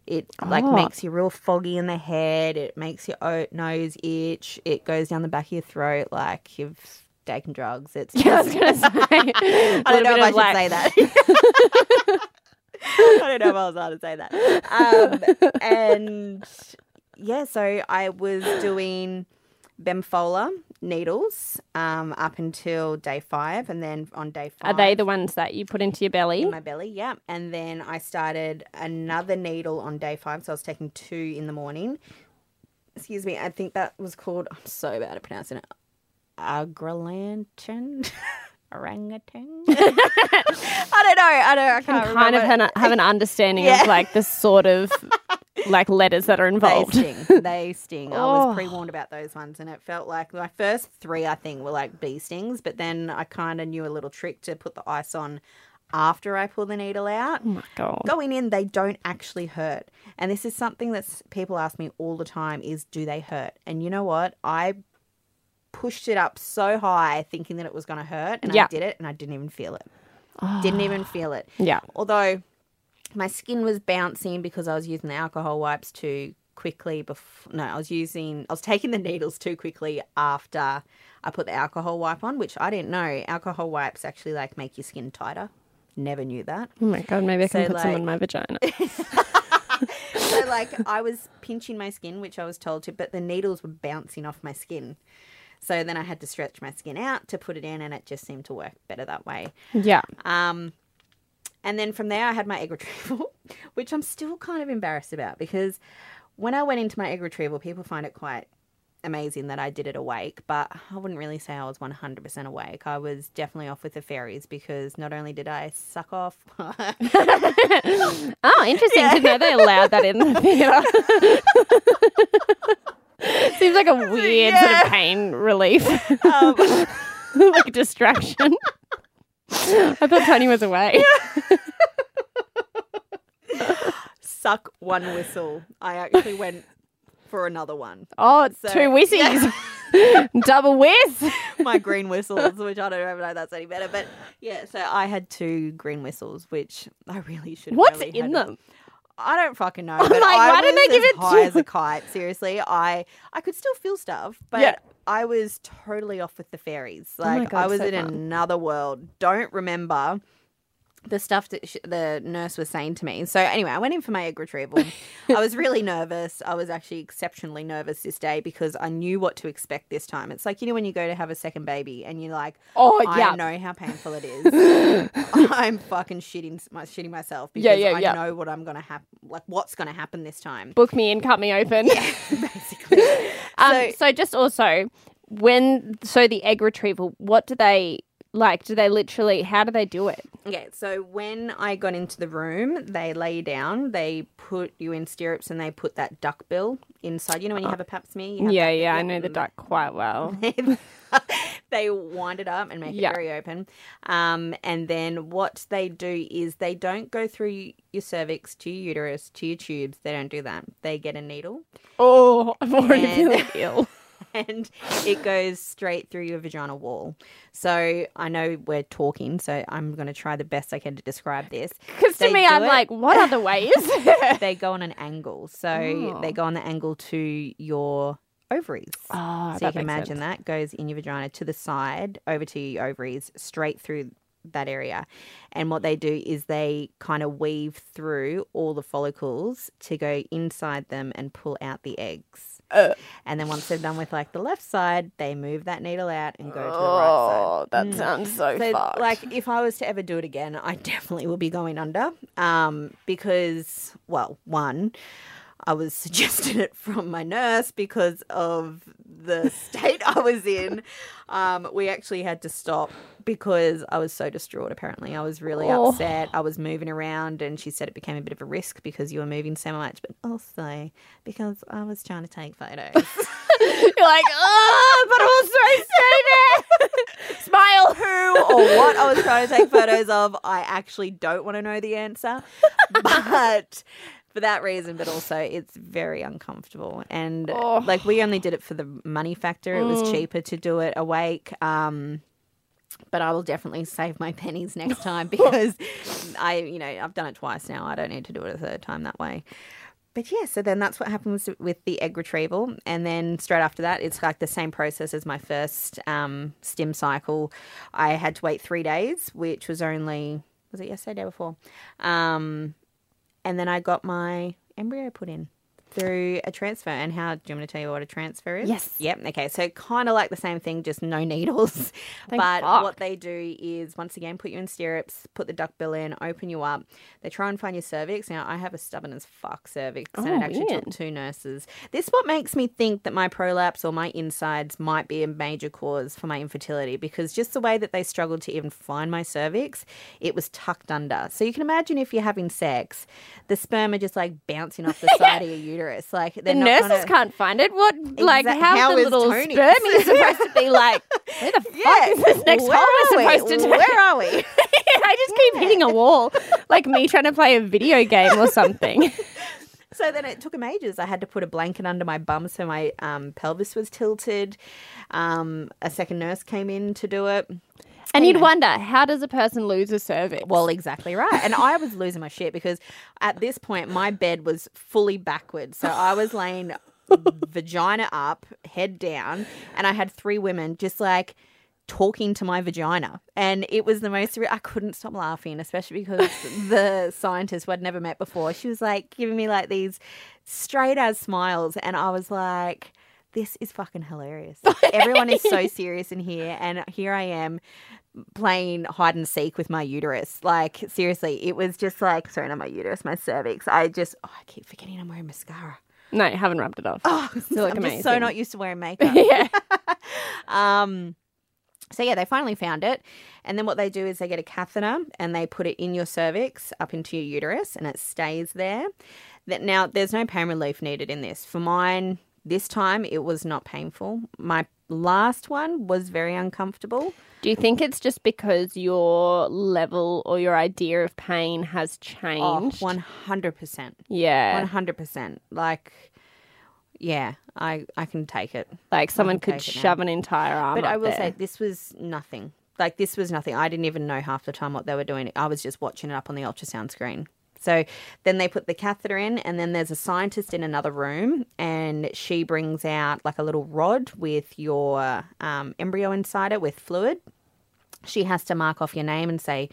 It like Oh. makes you real foggy in the head. It makes your o- nose itch. It goes down the back of your throat like you've taken drugs. It's Yeah, I was gonna say. I don't know if I should say that. I don't know if I was allowed to say that. Um, and yeah, so I was doing Bemfola needles um, up until day five, and then on day five, Are they the ones that you put into your belly? in my belly? Yeah, and then I started another needle on day five, so I was taking two in the morning. Excuse me, I think that was called. I'm so bad at pronouncing it. Agrilantin. Orangutan. I don't know. I don't. I can't kind of have, an understanding Yeah. of like the sort of like letters that are They involved. sting. They sting. I Oh. was pre warned about those ones, and it felt like my first three, I think, were like bee stings. But then I kind of knew a little trick to put the ice on after I pull the needle out. Oh my god. Going in, they don't actually hurt. And this is something that people ask me all the time is do they hurt? And you know what? I pushed it up so high thinking that it was going to hurt and Yeah. I did it and I didn't even feel it. Didn't even feel it. Yeah. Although my skin was bouncing because I was using the alcohol wipes too quickly before no, I was using I was taking the needles too quickly after I put the alcohol wipe on, which I didn't know. Alcohol wipes actually like make your skin tighter. Never knew that. Oh my god, maybe I can So, put some on my vagina. so like I was pinching my skin, which I was told to, but the needles were bouncing off my skin. So then I had to stretch my skin out to put it in, and it just seemed to work better that way. yeah. Um, and then from there, I had my egg retrieval, which I'm still kind of embarrassed about because when I went into my egg retrieval, people find it quite amazing that I did it awake, but I wouldn't really say I was 100% awake. I was definitely off with the fairies because not only did I suck off, Oh, interesting to know they allowed that in the theatre. Seems like a weird sort of pain relief, um, like distraction. I thought Tony was away. suck one whistle. I actually went for another one. Oh, So- two whissies. Double whiz. My green whistles, which I don't know if that's any better, but yeah. So I had two green whistles, which I really should. Have. What's really in them? I don't fucking know. But like, I why did they give it high to- as a kite? Seriously, I I could still feel stuff, but Yeah. I was totally off with the fairies. Oh my Like God, I was so in fun. another world. Don't remember the stuff that sh- the nurse was saying to me. So anyway, I went in for my egg retrieval. I was really nervous. I was actually exceptionally nervous this day because I knew what to expect this time. It's like you know when you go to have a second baby and you're like, Oh, I yeah. know how painful it is. I'm fucking shitting my shitting myself because Yeah, yeah, I yeah. know what I'm gonna happen, like what's gonna happen this time. Book me in, cut me open. Basically, Um, so, so, just also when so the egg retrieval, what do they like? Do they literally? How do they do it? okay, so when I got into the room, they lay you down, they put you in stirrups, and they put that duck bill inside. You know when you have a pap smear, you have Yeah, that- yeah, I know the duck quite well. they wind it up and make Yeah. it very open. Um, and then what they do is they don't go through your cervix to your uterus to your tubes. They don't do that. They get a needle Oh, I'm already And- feeling ill. And it goes straight through your vaginal wall. So I know we're talking, so I'm going to try the best I can to describe this. Because to me, I'm it- like, what other way is there? They go on an angle. So Oh. they go on the angle to your ovaries. Oh, so you can imagine that goes in your vagina to the side, over to your ovaries, straight through that area. And what they do is they kind of weave through all the follicles to go inside them and pull out the eggs. Uh. And then once they're done with like the left side, they move that needle out and go to the right side. Oh, that Mm. sounds so, So, fucked. like, if I was to ever do it again, I definitely will be going under. Um, because, well, one, I was suggested it from my nurse because of the state I was in. Um, we actually had to stop because I was so distraught. Apparently, I was really Oh. upset. I was moving around, and she said it became a bit of a risk because you were moving so much, but also because I was trying to take photos. You're like, oh, but also there. Smile. who or what I was trying to take photos of, I actually don't want to know the answer. But for that reason, but also it's very uncomfortable. And Oh. like we only did it for the money factor. It was Mm. cheaper to do it awake. Um but I will definitely save my pennies next time because I, you know, I've done it twice now. I don't need to do it a third time that way. But yeah, so then that's what happens with the egg retrieval. And then straight after that, it's like the same process as my first um, stim cycle. I had to wait three days, which was only, was it yesterday, day before? Um, and then I got my embryo put in through a transfer. And how, do you want me to tell you what a transfer is? Yes. Yep. Okay. So kind of like the same thing, just no needles. But fuck. what they do is once again put you in stirrups, put the duck bill in, open you up. They try and find your cervix. Now I have a stubborn as fuck cervix, and Oh, it actually weird. took two nurses. This what makes me think that my prolapse or my insides might be a major cause for my infertility because just the way that they struggled to even find my cervix, it was tucked under. So you can imagine if you're having sex, the sperm are just like bouncing off the side of your uterus. Like The nurses gonna- can't find it. What, like, how, how the is little Tony's? sperm is supposed to be like, where the fuck is this next where hole are supposed to do? Where are we? I just keep hitting a wall, like me trying to play a video game or something. So then it took him ages. I had to put a blanket under my bum so my um, pelvis was tilted. Um, a second nurse came in to do it. And you'd wonder, how does a person lose a cervix? Well, exactly right. And I was losing my shit because at this point my bed was fully backwards. So I was laying vagina up, head down, and I had three women just like talking to my vagina. And it was the most I couldn't stop laughing, especially because the scientist who I'd never met before, she was like giving me like these straight as smiles and I was like this is fucking hilarious. Everyone is so serious in here and here I am playing hide and seek with my uterus. Like seriously, it was just like sorry, not my uterus, my cervix. I just oh, I keep forgetting I'm wearing mascara. no, you haven't rubbed it off. Oh, Still look I'm amazing. just so not used to wearing makeup. yeah. um, so yeah, they finally found it, and then what they do is they get a catheter and they put it in your cervix up into your uterus, and it stays there. That now there's no pain relief needed in this. For mine, this time it was not painful. My last one was very uncomfortable. Do you think it's just because your level or your idea of pain has Oh, changed? one hundred percent, yeah. hundred percent. Like, yeah, I I can take it. Like someone could take it now. shove an entire arm But I will there. say this was nothing. Like this was nothing. I didn't even know half the time what they were doing. I was just watching it up on the ultrasound screen. So then they put the catheter in, and then there's a scientist in another room, and she brings out like a little rod with your um, embryo inside it with fluid. She has to mark off your name and say,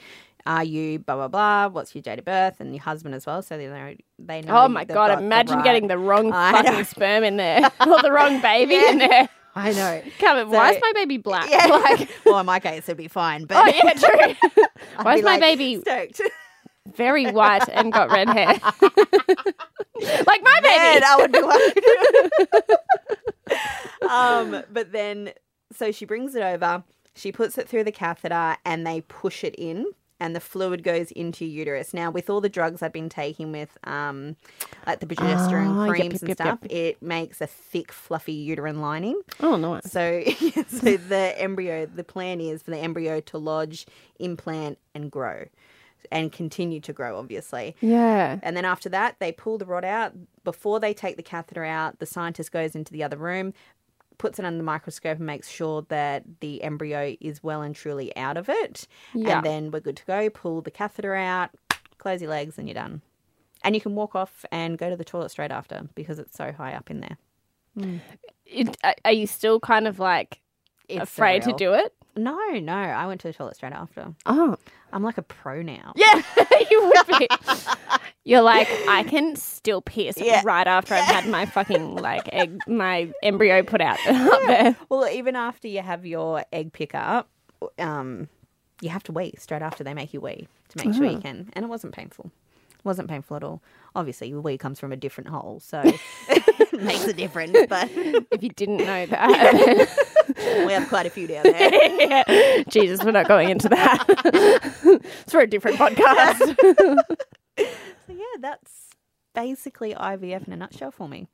"Are you blah blah blah? What's your date of birth and your husband as well?" So they know they know. Oh my god! Imagine right- getting the wrong I fucking know. sperm in there or the wrong baby Yeah. in there. I know. Come on, why is my baby black? Yeah. Like, well, in my case, it'd be fine. But oh yeah, true. Why is my like, baby stoked? Very white and got red hair? like my Man, baby. I would be worried. um, but then, so she brings it over, she puts it through the catheter, and they push it in, and the fluid goes into your uterus. Now, with all the drugs I've been taking with, um, like the progesterone Oh, creams yep, and yep, stuff, yep. it makes a thick, fluffy uterine lining. Oh nice. So, so the embryo, the plan is for the embryo to lodge, implant, and grow, and continue to grow, obviously. Yeah. And then after that, they pull the rod out. Before they take the catheter out, the scientist goes into the other room, puts it under the microscope, and makes sure that the embryo is well and truly out of it. Yeah. And then we're good to go. Pull the catheter out, close your legs, and you're done. And you can walk off and go to the toilet straight after because it's so high up in there. Hmm. It, are- you still kind of like It's afraid to do it? No, no. I went to the toilet straight after. Oh. I'm like a pro now. Yeah, you would be. You're like, I can still piss Yeah. right after I've had my fucking like egg, my embryo put out there. Well, even after you have your egg pickup, um, you have to wee straight after they make you wee to make sure you can. And it wasn't painful. Wasn't painful at all. Obviously, wee comes from a different hole, so it makes a difference. But If you didn't know that, we have quite a few down there. Jesus, we're not going into that. it's for a different podcast. So yeah, that's basically IVF in a nutshell for me.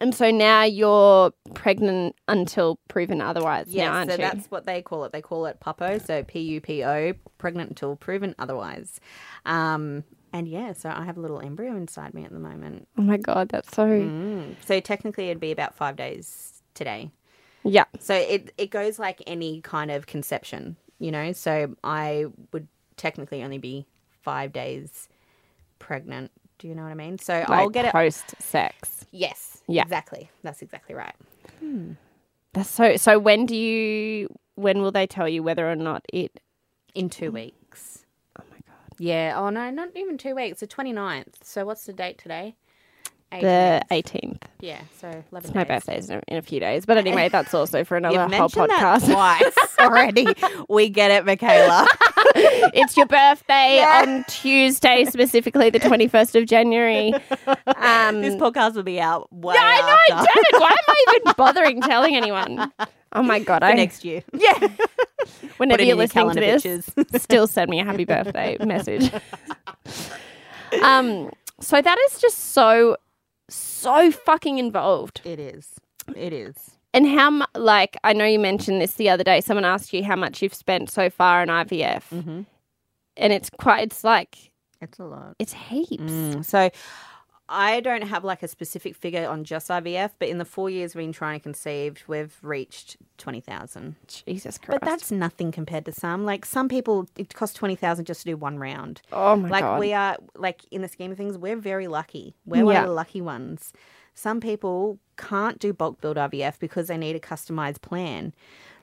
And so now you're pregnant until proven otherwise. now, Yeah, aren't so you? that's what they call it. They call it PUPO, so P U P O, pregnant until proven otherwise. Um, and yeah, so I have a little embryo inside me at the moment. Oh my god, that's so. Mm. So technically, it'd be about five days today. Yeah. So it it goes like any kind of conception, you know. So I would technically only be five days pregnant. Do you know what I mean? So I'll Like get it. post sex. Yes. Yeah. Exactly. That's exactly right. That's so. So when do you? When will they tell you whether or not it? In two weeks. Yeah. Oh no, not even two weeks. The 29th. So what's the date today? The 18th. 18th. Yeah. So eleven. It's my days. birthday's in a, in a few days. But anyway, that's also for another You've whole mentioned that podcast. twice already. we get it, Michaela. it's your birthday Yeah. on Tuesday, specifically the 21st of January. Um, this podcast will be out way yeah, I know, after. damn it. Why am I even bothering telling anyone? Oh my God. For I, next year. Yeah. Whenever you're in listening to this, pictures. still send me a happy birthday message. Um, so that is just so, so fucking involved. It is. It is. And how, mu- like, I know you mentioned this the other day. Someone asked you how much you've spent so far in IVF. Mhm. and it's quite. It's like It's a lot. it's heaps. Mm, so I don't have like a specific figure on just IVF, but in the four years we've been trying to conceive, we've reached 20,000. Jesus Christ! But that's nothing compared to some. Like some people, it costs 20,000 just to do one round. oh my like god. Like we are, like in the scheme of things, we're very lucky. We're one of the lucky ones. Some people can't do bulk billed IVF because they need a customized plan.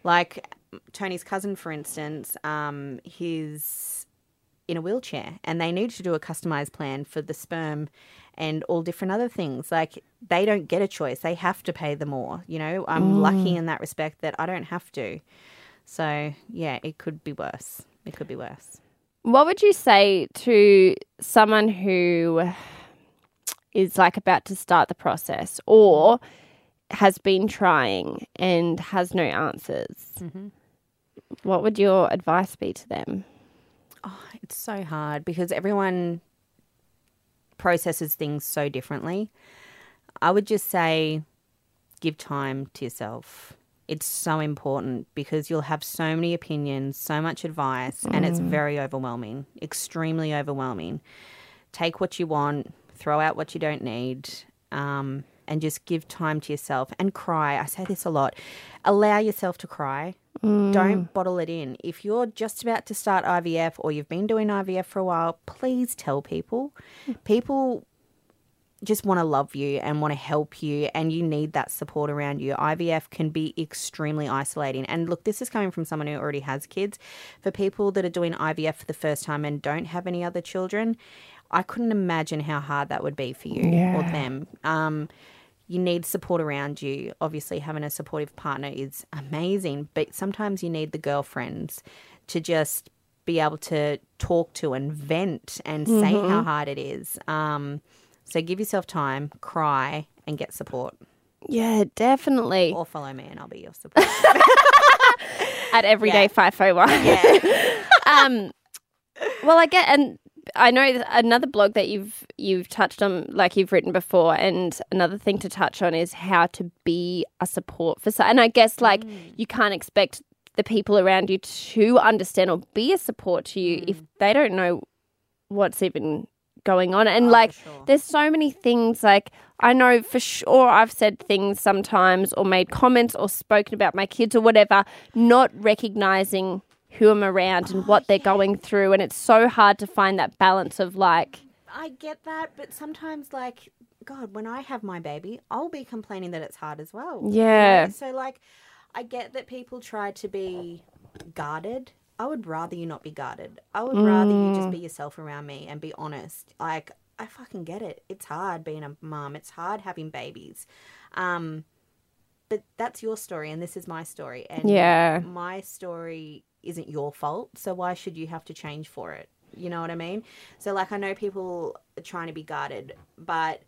Like Tony's cousin, for instance, um, he's in a wheelchair and they need to do a customized plan for the sperm and all different other things. Like they don't get a choice. They have to pay the more. You know, I'm mm. lucky in that respect that I don't have to. So yeah, it could be worse. It could be worse. What would you say to someone who is like about to start the process or has been trying and has no answers? Mm-hmm. What would your advice be to them? Oh, it's so hard because everyone processes things so differently. I would just say give time to yourself. It's so important because you'll have so many opinions, so much advice, and it's very overwhelming, extremely overwhelming. Take what you want, throw out what you don't need, um, and just give time to yourself and cry. I say this a lot. Allow yourself to cry. Don't bottle it in. If you're just about to start IVF or you've been doing IVF for a while, please tell people. People just want to love you and want to help you, and you need that support around you. IVF can be extremely isolating. And look, this is coming from someone who already has kids. For people that are doing IVF for the first time and don't have any other children, I couldn't imagine how hard that would be for you or them. Um, you need support around you. Obviously, having a supportive partner is amazing, but sometimes you need the girlfriends to just be able to talk to and vent and say how hard it is. Um, so give yourself time, cry, and get support. Yeah, definitely. Or follow me, and I'll be your support. At Everyday Yeah. 501. yeah. um, well, I get, and I know another blog that you've you've touched on, like you've written before, and another thing to touch on is how to be a support for. And I guess like mm. you can't expect the people around you to understand or be a support to you if mm. they don't know what's even going on. And oh, like, sure. there's so many things. Like, I know for sure I've said things sometimes or made comments or spoken about my kids or whatever, not recognizing who I'm around and what they're going through. And it's so hard to find that balance of like, I get that, but sometimes, like, God, when I have my baby, I'll be complaining that it's hard as well. you know? Yeah. So, like, I get that people try to be guarded. I would rather you not be guarded. I would rather you just be yourself around me and be honest. Like, I fucking get it. It's hard being a mom. It's hard having babies. Um, but that's your story, and this is my story. And Yeah. my story isn't your fault. So why should you have to change for it? You know what I mean? So, like, I know people are trying to be guarded, but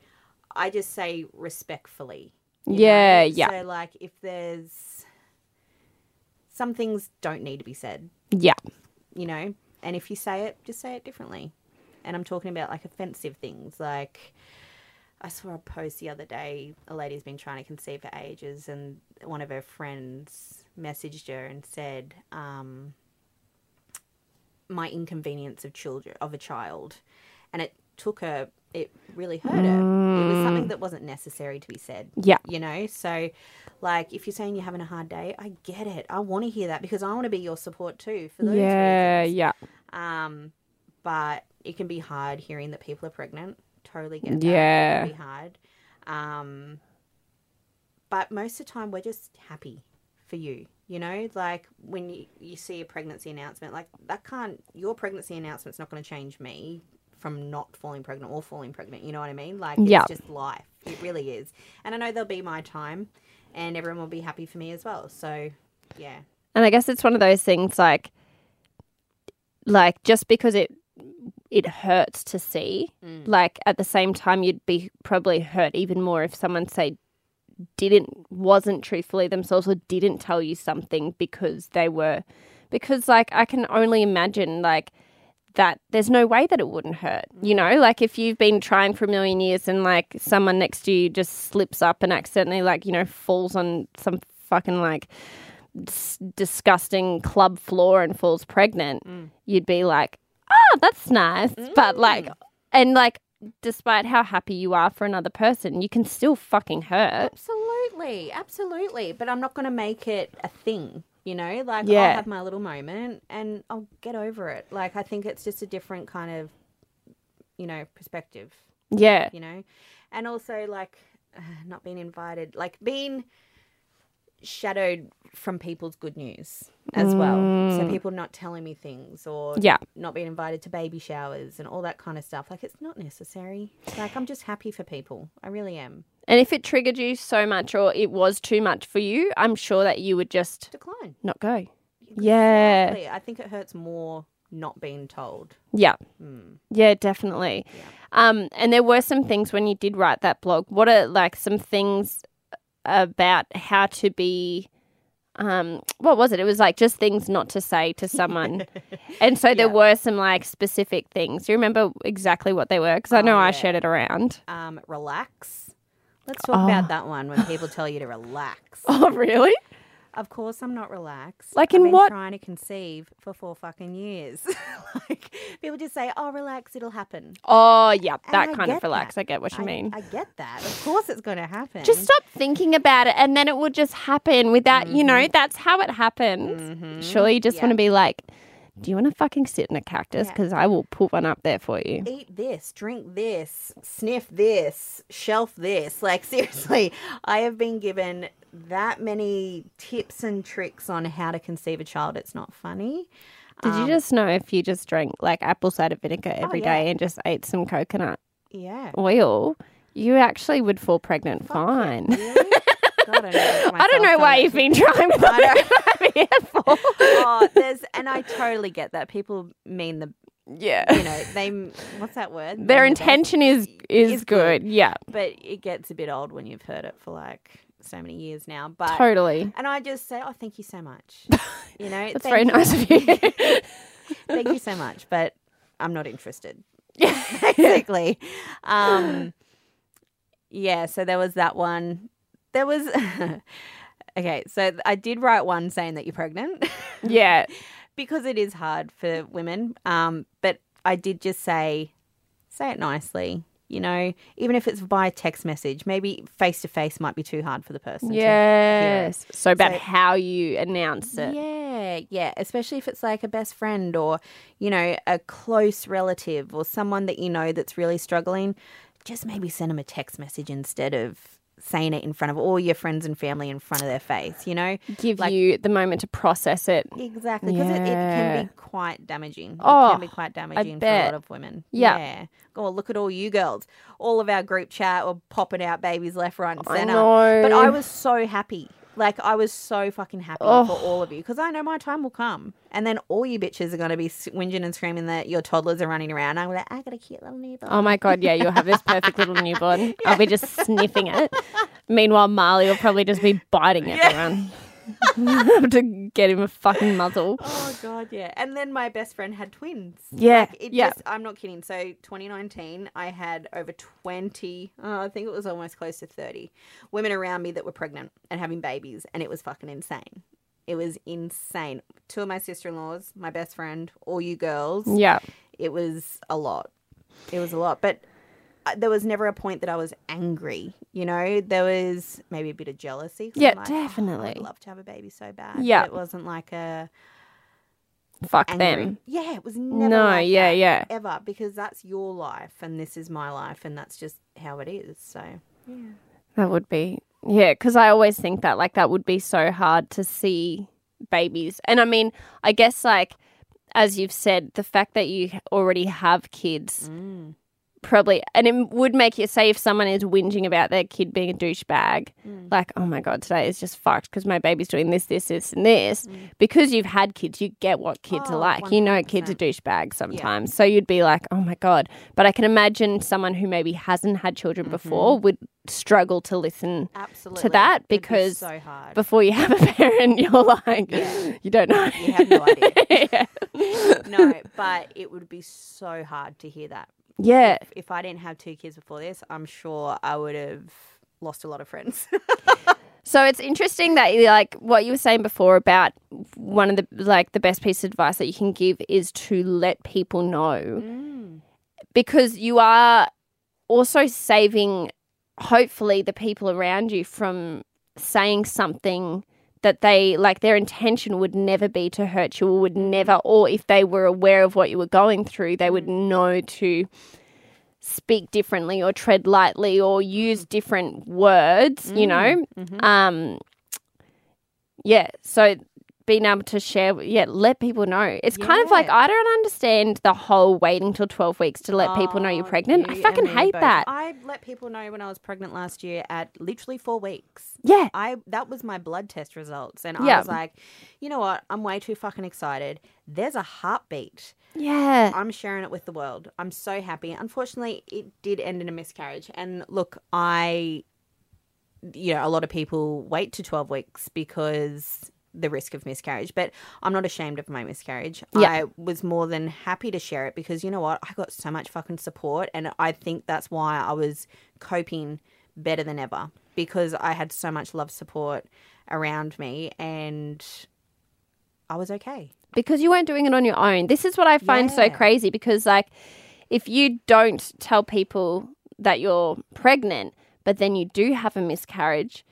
I just say respectfully. Yeah, know? yeah. So, like, if there's some things don't need to be said, yeah, you know, and if you say it, just say it differently. And I'm talking about like offensive things. Like, I saw a post the other day. A lady's been trying to conceive for ages, and one of her friends messaged her and said, um, "My inconvenience of children of a child," and it took her. It really hurt her. It was something that wasn't necessary to be said. yeah, You know, so like if you're saying you're having a hard day, I get it. I want to hear that because I want to be your support too for those yeah, reasons. yeah, Um, but it can be hard hearing that people are pregnant. Totally get that. Yeah. Be hard. Um, but most of the time, we're just happy for you. You know, like when you, you see a pregnancy announcement, like that can't, your pregnancy announcement's not going to change me from not falling pregnant or falling pregnant. You know what I mean? Like, it's Yeah. just life. It really is. And I know there'll be my time and everyone will be happy for me as well. So, yeah. And I guess it's one of those things like like just because it it hurts to see, mm. like at the same time you'd be probably hurt even more if someone say didn't wasn't truthfully themselves or didn't tell you something because they were because like I can only imagine like that there's no way that it wouldn't hurt. You mm. know, like if you've been trying for a million years and like someone next to you just slips up and accidentally like, you know, falls on some fucking like disgusting club floor and falls pregnant, mm. you'd be like, oh, that's nice. But Mm. like, and like, despite how happy you are for another person, you can still fucking hurt. Absolutely, absolutely. But I'm not going to make it a thing. You know, like Yeah. I'll have my little moment and I'll get over it. Like I think it's just a different kind of, you know, perspective. Yeah. You know, and also like not being invited, like being shadowed from people's good news as well. So people not telling me things or Mm. Yeah. not being invited to baby showers and all that kind of stuff. Like it's not necessary. Like I'm just happy for people. I really am. And if it triggered you so much or it was too much for you, I'm sure that you would just Decline. not go. Yeah. Exactly. I think it hurts more not being told. Yeah. Hmm. Yeah, definitely. Um, and there were some things when you did write that blog. What are like some things about how to be um what was it? It was like just things not to say to someone. and so there Yeah. were some like specific things. Do you remember exactly what they were? Because I know Oh, I shared it around. Um, relax. Let's talk about that one when people tell you to relax. Oh, really? Of course, I'm not relaxed. Like I've in been what- Trying to conceive for four fucking years. like people just say, "Oh, relax, it'll happen." Oh, yeah, And that I kind of relax. that. I get what you I, mean. I get that. Of course, it's going to happen. just stop thinking about it and then it will just happen without, you know, that's how it happens. Surely you just Mm-hmm. Yeah. want to be like, do you want to fucking sit in a cactus? Yeah. Because I will put one up there for you. eat this, drink this, sniff this, shelf this. Like, seriously, I have been given that many tips and tricks on how to conceive a child. It's not funny. Did you um, just know if you just drank like apple cider vinegar oh, every day Oh, yeah. and just ate some coconut Yeah. oil, you actually would fall pregnant Fuck yeah. fine. Really? God, I, know I don't know why you've been trying with I know. that for. oh, there's, and I totally get that. People mean the, Yeah. you know, they, what's that word? Their intention is is Is good. good. Yeah. But it gets a bit old when you've heard it for like so many years now. But, Totally. and I just say, oh, thank you so much. You know, That's very you. nice of you. Thank you so much, but I'm not interested. Yeah, Basically. Um yeah, so there was that one. There was Okay, so I did write one saying that you're pregnant yeah. because it is hard for women. Um but I did just say say it nicely. You know, even if it's by text message, maybe face to face might be too hard for the person. Yes. So about So- how you announce it. Yeah, yeah. Especially if it's like a best friend or, you know, a close relative or someone that you know that's really struggling. Just maybe send them a text message instead of saying it in front of all your friends and family in front of their face, you know? Give Like- you the moment to process it. Exactly. Because it, it can be quite damaging. Oh, It can be quite damaging for a lot of women. Yeah. Yeah. Oh, look at all you girls. All of our group chat were popping out babies left, right, and I center. know. But I was so happy. Like, I was so fucking happy Oh. for all of you because I know my time will come. And then all you bitches are going to be whinging and screaming that your toddlers are running around. I'm like, I got a cute little newborn. Oh my god, yeah, you'll have this perfect little newborn. I'll be just sniffing it. Meanwhile, Marley will probably just be biting everyone to get him a fucking muzzle. Oh god, yeah. And then my best friend had twins. Yeah, Like, it yeah. just I'm not kidding. So 2019, I had over 20, uh, I think it was almost close to 30 women around me that were pregnant and having babies and it was fucking insane. It was insane. Two of my sister-in-laws, my best friend, all you girls. Yeah. It was a lot. It was a lot, but there was never a point that I was angry. You know, there was maybe a bit of jealousy. Yeah, like, "Oh, definitely. I'd love to have a baby so bad. Yeah. It wasn't like a Fuck angry. them. Yeah, it was never. No, like yeah, yeah. ever because that's your life and this is my life and that's just how it is. So yeah, That would be, yeah, because I always think that like that would be so hard to see babies. And I mean, I guess like, as you've said, the fact that you already have kids Mm. Probably, and it would make you say if someone is whinging about their kid being a douchebag, Mm. like, oh my God, today is just fucked because my baby's doing this, this, this, and this. Because you've had kids, you get what kids are Mm. Oh, like. You know, kids are 100%. douchebags sometimes. So you'd be like, oh my God. But I can imagine someone who maybe hasn't had children Mm-hmm. before would struggle to listen absolutely that It'd be because so before you have a parent. You're like, you don't know. you have no idea. yeah. no, but it would be so hard to hear that. Yeah. If, if I didn't have two kids before this, I'm sure I would have lost a lot of friends. So it's interesting that you like what you were saying before about one of the like the best piece of advice that you can give is to let people know mm. because you are also saving hopefully the people around you from saying something that they like their intention would never be to hurt you or would never or if they were aware of what you were going through they would mm. know to speak differently or tread lightly or use mm. different words you know? Mm. Mm-hmm. Um yeah so being able to share yeah let people know it's kind of like i don't understand the whole waiting till 12 weeks to let people know you're Oh, pregnant i fucking hate both. that I let people know when I was pregnant last year at literally four weeks. yeah I that was my blood test results, and Yeah. I was like, you know what? I'm way too fucking excited. There's a heartbeat. yeah I'm sharing it with the world. I'm so happy. Unfortunately, it did end in a miscarriage. And look, I, you know, a lot of people wait to 12 weeks because the risk of miscarriage, but I'm not ashamed of my miscarriage. Yeah. I was more than happy to share it because you know what? I got so much fucking support. And I think that's why I was coping better than ever because I had so much love support around me and I was okay. because you weren't doing it on your own. This is what I find so crazy because, like, if you don't tell people that you're pregnant, but then you do have a miscarriage,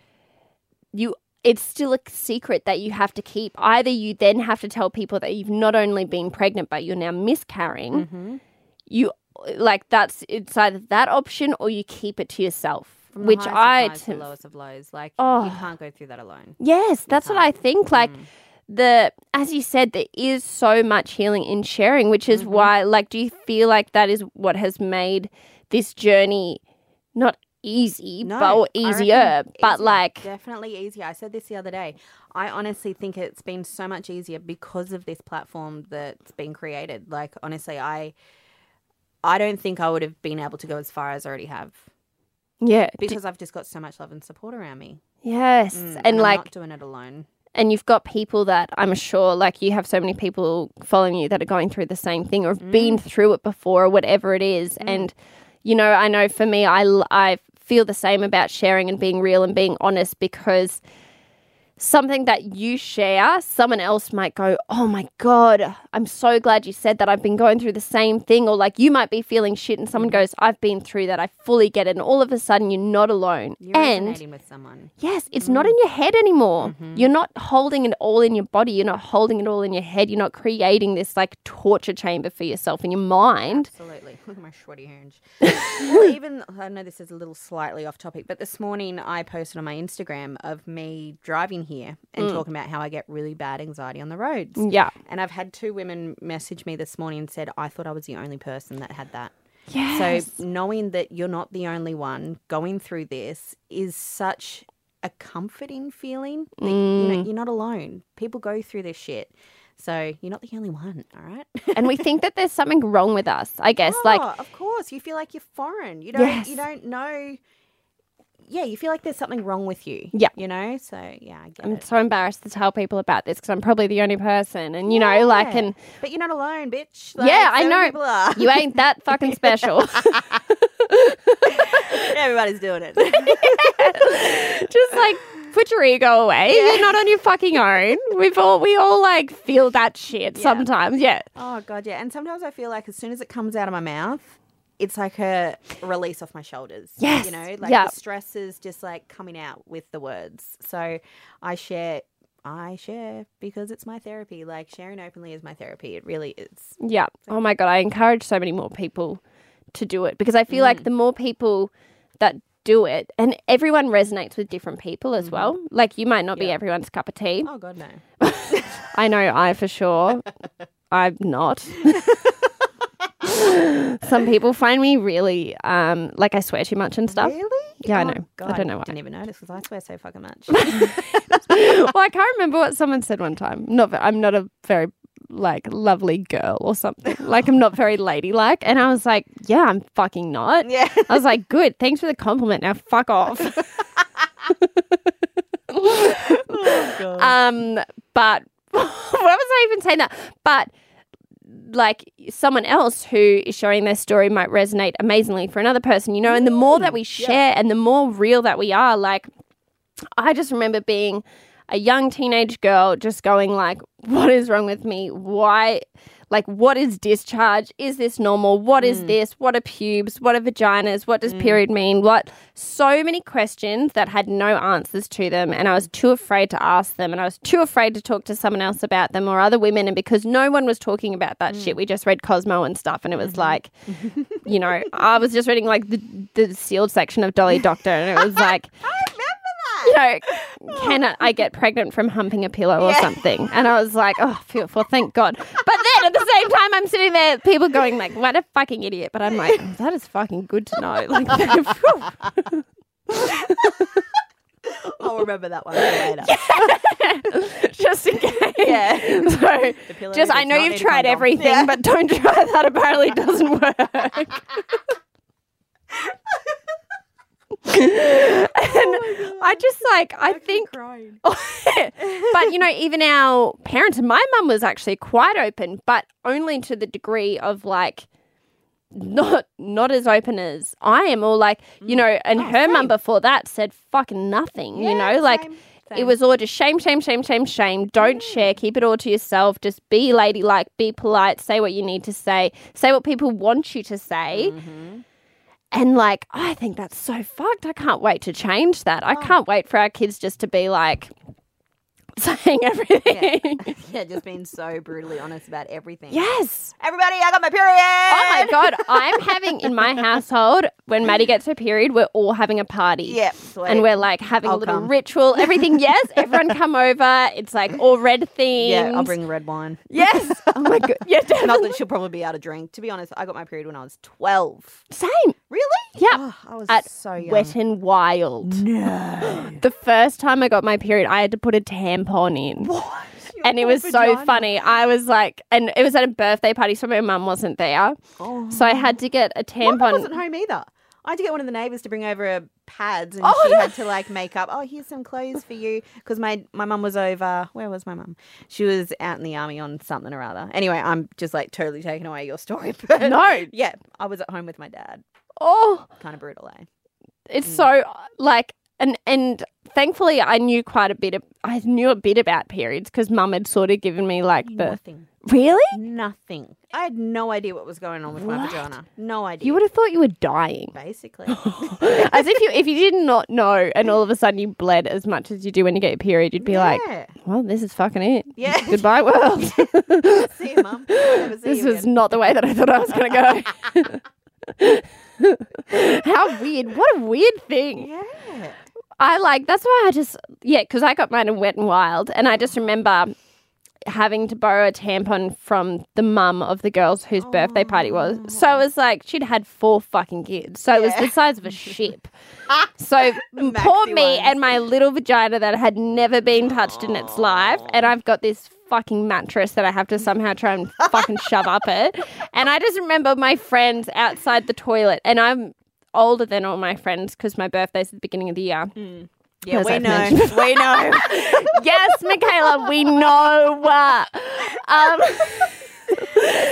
you it's still a secret that you have to keep. Either you then have to tell people that you've not only been pregnant but you're now miscarrying. Mm-hmm. You like that's it's either that option or you keep it to yourself, From the which I highs to t- lowest of lows. Like Oh. you can't go through that alone. Yes, that's what I think. Like Mm. the as you said, there is so much healing in sharing, which Mm-hmm. is why like do you feel like that is what has made this journey not easy, No, but easier, but like definitely easier. I said this the other day. I honestly think it's been so much easier because of this platform that's been created. Like honestly, I I don't think I would have been able to go as far as I already have yeah, because I've just got so much love and support around me. yes, Mm, and I'm like not doing it alone. and you've got people that I'm sure like you have so many people following you that are going through the same thing or have Mm. been through it before or whatever it is and you know I know for me I I feel the same about sharing and being real and being honest because something that you share someone else might go oh my god I'm so glad you said that I've been going through the same thing or like you might be feeling shit and Mm. someone goes I've been through that I fully get it and all of a sudden you're not alone You're and resonating with someone. Yes, it's not in your head anymore. Mm-hmm. You're not holding it all in your body. You're not holding it all in your head. You're not creating this like torture chamber for yourself in your mind. Absolutely. Look at my hands. well, even I know this is a little slightly off topic, but this morning I posted on my Instagram of me driving here and talking about how I get really bad anxiety on the roads. Yeah. And I've had two women message me this morning and said, I thought I was the only person that had that. Yes. So knowing that you're not the only one going through this is such a comforting feeling. That, you Mm. know, you're not alone. People go through this shit. So you're not the only one, all right? and we think that there's something wrong with us. I guess like Oh, of course, you feel like you're foreign. You don't. Yes. You don't know. Yeah, you feel like there's something wrong with you. Yeah. You know. So yeah, I get I'm it. so embarrassed to tell people about this because I'm probably the only person, and you know, like, and But you're not alone, bitch. Like, yeah, I know People are. you ain't that fucking special. Everybody's doing it. Just like put your ego away. You're not on your fucking own. We've all we all like feel that shit sometimes. Yeah. oh god, yeah. And sometimes I feel like as soon as it comes out of my mouth, it's like a release off my shoulders. Yes. You know, like Yeah. the stress is just like coming out with the words. So I share. I share because it's my therapy. Like sharing openly is my therapy. It really is. Yeah. Oh my god, I encourage so many more people to do it because I feel Mm. like the more people that do it, and everyone resonates with different people as well. Like you might not be Mm-hmm. Everyone's cup of tea. Oh god, no. I know I for sure. I'm not. Some people find me really um like I swear too much and stuff. Really? Yeah, I Oh, know. I don't know why. Didn't even notice because I swear so fucking much. well, I can't remember what someone said one time. Not, I'm not a very like lovely girl or something. Like I'm not very ladylike, and I was like, yeah, I'm fucking not. yeah. I was like, good, thanks for the compliment. Now fuck off. Oh, God. um, but why was I even saying that? But like someone else who is sharing their story might resonate amazingly for another person, you know. And the more that we share and the more real that we are, like I just remember being a young teenage girl just going like, what is wrong with me? Why like what is discharge? Is this normal? What is Mm. this? What are pubes? What are vaginas? What does period mean? What so many questions that had no answers to them and I was too afraid to ask them and I was too afraid to talk to someone else about them or other women and because no one was talking about that Mm. shit, we just read Cosmo and stuff and it was Mm-hmm. like you know, I was just reading like the the sealed section of Dolly Doctor and it was like you know, can I- get pregnant from humping a pillow or Yeah. something? And I was like, oh, for thank God. But then at the same time, I'm sitting there, people going like, what a fucking idiot. But I'm like, oh, that is fucking good to know. Like. I'll remember that one later. just in case. Yeah. So, just I know you've tried everything, Yeah. but don't try that. Apparently, it doesn't work. and I just like I think but you know, even our parents, my mum was actually quite open, but only to the degree of like not not as open as I am, or like you know, and her mum before that said fucking nothing. you know, like same, it was all just shame, shame, shame, shame, shame. Don't share. Keep it all to yourself. Just be ladylike. Be polite. Say what you need to say. Say what people want you to say. And like, oh, I think that's so fucked. I can't wait to change that. I oh. can't wait for our kids just to be like saying everything. yeah, just being so brutally honest about everything. yes. Everybody, I got my period. Oh my god, I'm having in my household when Maddie gets her period, we're all having a party. Yep, sweet. And we're like having a I'll little come. ritual, everything. Yes, everyone come over. It's like all red themed. Yeah, I'll bring red wine. Yes. Oh my god. Yeah, Not definitely. that she'll probably be out of drink. To be honest, I got my period when I was 12. Same. Really? Yeah. Oh, I was At so young. Wet and wild. No. The first time I got my period, I had to put a tampon in. What? And it was so funny. I was like, and it was at a birthday party, so my mum wasn't there. Oh. So I had to get a My mum tampon. wasn't home either. I had to get one of the neighbours to bring over uh, pads, and Oh, she no. had to like make up. Oh, here's some clothes for you, because my my mum was over. Where was my mum? She was out in the army on something or other. Anyway, I'm just like totally taking away your story. But No. yeah, I was at home with my dad. Oh, Kind of brutal, eh? it's so like and and thankfully I knew quite a bit of I knew a bit about periods because mum had sort of given me like the Nothing. Really Nothing. I had no idea what was going on with my vagina. No idea. you would have thought you were dying basically. as if you if you did not know and all of a sudden you bled as much as you do when you get your period you'd be like Yeah. well this is fucking it Yeah. goodbye world see you, mum. Never see this you was again. not the way that I thought I was going to go how weird what a weird thing Yeah. I like that's why I just yeah because I got mine in Wet and Wild and I just remember having to borrow a tampon from the mum of the girls whose birthday party was. So it was like she'd had four fucking kids. So it was the size of a ship. So poor me ones. and my little vagina that had never been touched in its life, and I've got this fucking mattress that I have to somehow try and fucking shove up it. And I just remember my friends outside the toilet, and I'm older than all my friends because my birthday's at the beginning of the year. Yeah, we I've know. we know. yes, Michaela, we know. Uh, um,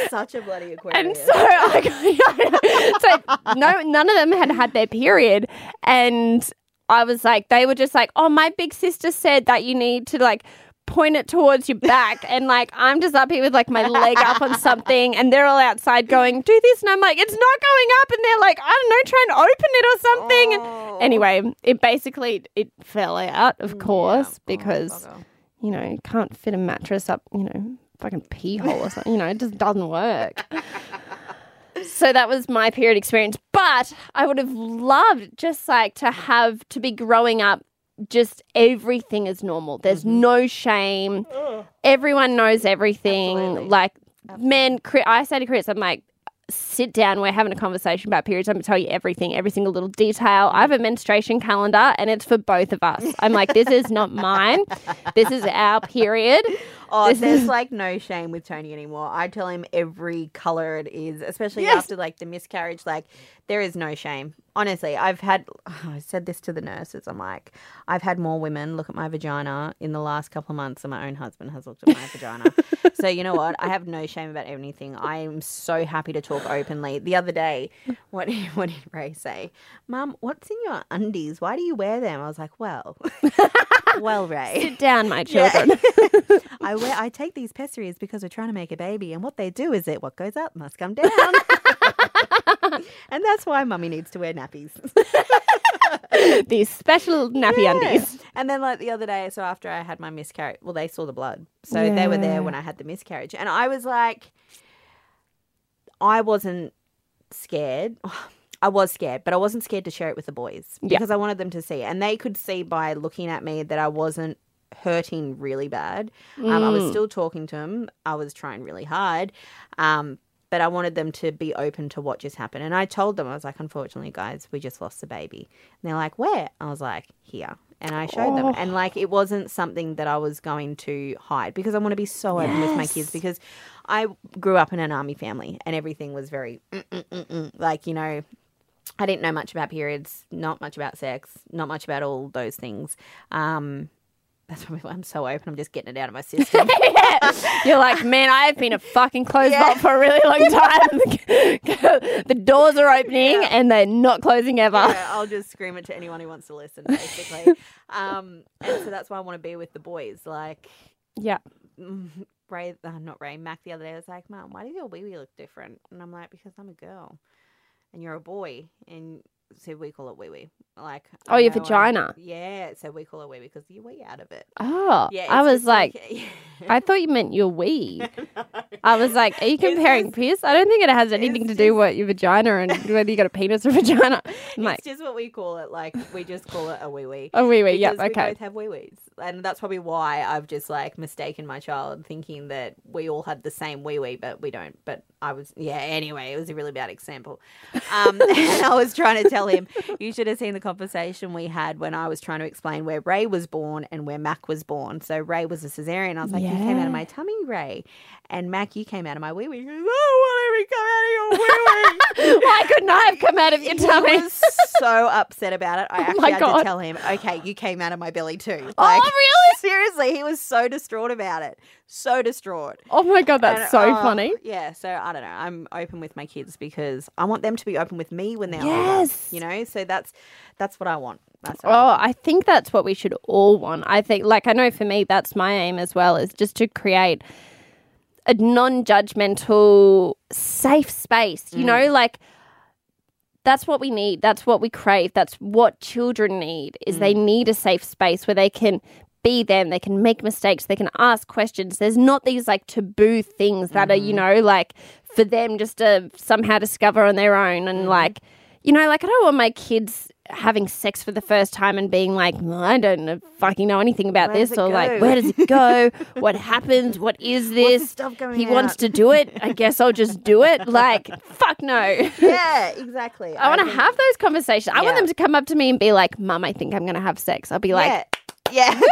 Such a bloody Aquarius. and so, I, so no, none of them had had their period, and I was like, they were just like, oh, my big sister said that you need to like point it towards your back, and like I'm just up here with like my leg up on something, and they're all outside going, do this, and I'm like, it's not going up, and they're like, I don't know, try and open it or something. Oh. And anyway, it basically it fell out, of course, Oh, because bugger. you know, you can't fit a mattress up, you know, fucking pee hole or something. You know, it just doesn't work. so that was my period experience. But I would have loved just like to have to be growing up just everything is normal. There's Mm-hmm. no shame. Everyone knows everything. Absolutely. Like men, I say to Chris, I'm like, sit down. We're having a conversation about periods. I'm going to tell you everything, every single little detail. I have a menstruation calendar and it's for both of us. I'm like, this is not mine. This is our period. Oh, This there's is- like no shame with Tony anymore. I tell him every color it is, especially Yes. after like the miscarriage. Like there is no shame. Honestly, I've had. I said this to the nurses. I'm like, I've had more women look at my vagina in the last couple of months than my own husband has looked at my vagina. So you know what? I have no shame about anything. I am so happy to talk openly. The other day, what what did Ray say? Mum, what's in your undies? Why do you wear them? I was like, well, well, Ray. Sit down, my Yeah. children. I wear I take these pessaries because we're trying to make a baby, and what they do is that what goes up must come down. and that's why mummy needs to wear nappies. These special nappy undies. And then like the other day, so after I had my miscarriage, well, they saw the blood. So they were there when I had the miscarriage. And I was like I wasn't scared. I was scared, but I wasn't scared to share it with the boys Yeah. because I wanted them to see. And they could see by looking at me that I wasn't hurting really bad. Um, I was Mm. still talking to them. I was trying really hard. Um, but I wanted them to be open to what just happened. And I told them, I was like, unfortunately, guys, we just lost the baby. And they're like, where? I was like, here. And I showed them. Oh. And like, it wasn't something that I was going to hide because I want to be so open with my kids because I grew up in an army family and everything was very, mm, mm, mm. like, you know, I didn't know much about periods, not much about sex, not much about all those things. Um, that's probably why I'm so open. I'm just getting it out of my system. You're like, man, I have been a fucking closed vault for a really long time. the doors are opening Yeah. and they're not closing ever. Yeah, I'll just scream it to anyone who wants to listen, basically. um, and so that's why I want to be with the boys. Like Yeah. mm, Ray, uh, not Ray, Mac the other day was like, "Mom, why does your wee wee look different?" And I'm like, "Because I'm a girl, and you're a boy." And so we call it wee wee. Like, Oh, I your know I- vagina. yeah, so we call it wee wee because you wee out of it. Oh, Yeah, I was just like, I thought you meant your wee. I was like, are you comparing just- piss? I don't think it has anything to do just- with your vagina and whether you got a penis or vagina. I'm like, it's just what we call it. Like we just call it a wee wee. A wee wee. Yep. Because We Okay. both have wee wees, and that's probably why I've just like mistaken my child, thinking that we all had the same wee wee, but we don't. But I was, yeah. Anyway, it was a really bad example. Um, and I was trying to tell him, you should have seen the conversation we had when I was trying to explain where Ray was born and where Mac was born. So Ray was a cesarean. I was like, you came out of my tummy, Ray, and Mac, you came out of my wee wee. He goes, oh, we come out of your wee wee? Why couldn't I have come out of your tummy? He was so upset about it. I Oh actually my had God. to tell him, okay, you came out of my belly too. oh, Like, really? seriously, he was so distraught about it. So distraught. Oh my god, that's And, so uh, funny. Yeah, so I don't know. I'm open with my kids because I want them to be open with me when they're Yes. older. You know, so that's that's what I want. That's I Oh, want. I think that's what we should all want. I think, like, I know for me, that's my aim as well, is just to create a non judgmental, safe space. You know, like, that's what we need. That's what we crave. That's what children need, is they need a safe space where they can be them, they can make mistakes, they can ask questions. There's not these, like, taboo things that are, you mm-hmm. know, like, for them just to somehow discover on their own and, mm-hmm. like, you know, like I don't want my kids having sex for the first time and being like, "Well, I don't know, fucking know anything about Where this, or like, where does it go? what happens? What is this? this stuff going he wants to do it. I guess I'll just do it. Like, fuck no. yeah, exactly. I want to think- have those conversations. I want them to come up to me and be like, "Mum, I think I'm going to have sex." I'll be like, yeah. Yeah.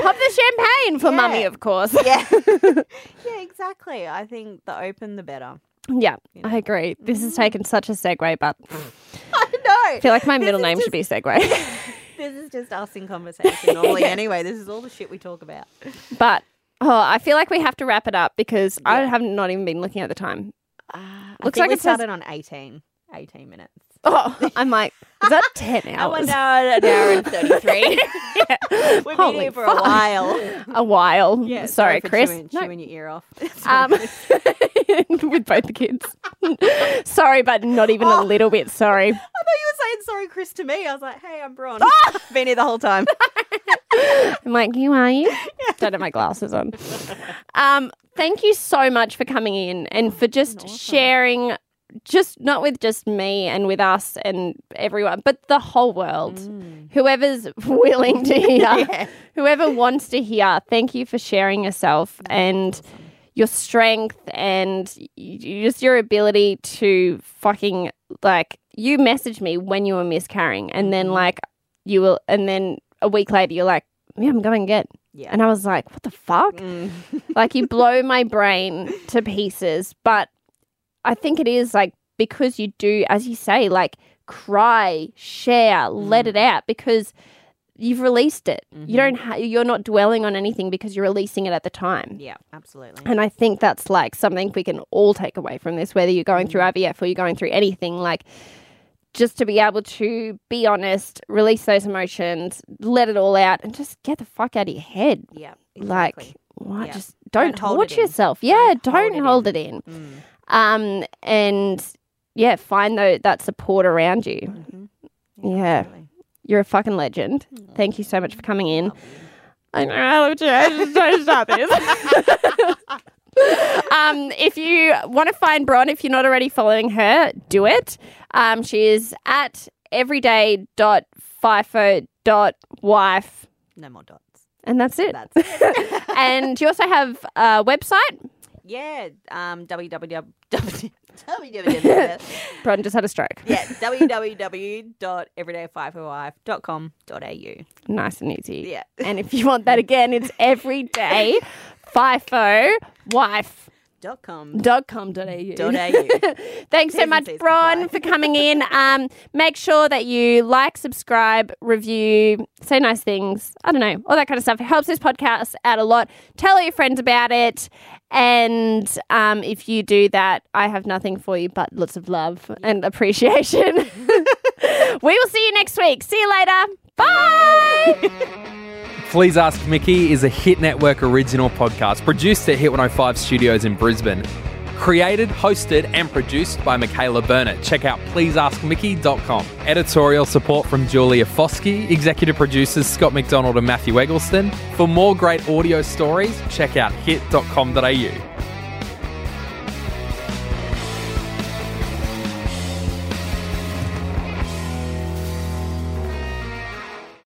"Pop the champagne for Yeah. mummy, of course." yeah. yeah, exactly. I think the open the better. yeah, know. I agree. This has taken such a segue, but I know. I feel like my middle name should be segue. This is just us in conversation normally. Anyway, this is all the shit we talk about. But oh, I feel like we have to wrap it up because I have not even been looking at the time. Uh, Looks like we it says- started on 18, 18 minutes. Oh, I'm like, is that 10 hours? no, an hour and 33. Yeah. We've Holy been here for fuck. a while. A while. Yeah, sorry, for Chris. Chewing, No. chewing your ear off. Um, with both the kids. sorry, but not even a Oh. little bit sorry. I thought you were saying sorry, Chris, to me. I was like, hey, I'm Bron. Ah! Been here the whole time. I'm like, you are you? Don't have my glasses on. Um, thank you so much for coming in and for just awesome. sharing. Just not with just me and with us and everyone, but the whole world. Whoever's willing to hear, Yeah. whoever wants to hear, thank you for sharing yourself and your strength and just your ability to fucking like you messaged me when you were miscarrying and then like you will and then a week later you're like yeah i'm going again Yeah. And I was like, what the fuck? Mm. like, you blow my brain to pieces. But I think it is like because you do, as you say, like cry, share, let Mm. it out because you've released it. Mm-hmm. You don't, ha- you're not dwelling on anything because you're releasing it at the time. Yeah, absolutely. And I think that's like something we can all take away from this, whether you're going through Mm. IVF or you're going through anything, like just to be able to be honest, release those emotions, let it all out, and just get the fuck out of your head. Yeah, Like, exactly. what? Yeah. Just don't, Don't torture yourself. Yeah, Don't don't, hold hold, it it in. Mm. Um, and yeah, find tho- that support around you. Mhm. Yeah. absolutely. You're a fucking legend. Thank you so much for coming in. I know, I love you. I just don't this. um, if you want to find Bron, if you're not already following her, do it. Um, she is at everyday.fifo.wife. No more dots. And that's it. That's it. and you also have a website. Yeah. Um. www. Bron just had a stroke. Yeah. www.everydayfifowife.com.au. Nice and easy. Yeah. And if you want that again, it's everyday FIFO wife. Dot com. Dot com dot au. Dot au. Thanks so much, Bron, for coming in. Um, make sure that you like, subscribe, review, say nice things. I don't know, all that kind of stuff. It helps this podcast out a lot. Tell all your friends about it. And um, if you do that, I have nothing for you but lots of love and appreciation. we will see you next week. See you later. Bye. Please Ask Mickey is a Hit Network original podcast produced at Hit 105 Studios in Brisbane. Created, hosted, and produced by Michaela Burnett. Check out pleaseaskmickey.com. Editorial support from Julia Foskey, executive producers Scott McDonald and Matthew Eggleston. For more great audio stories, check out hit.com.au.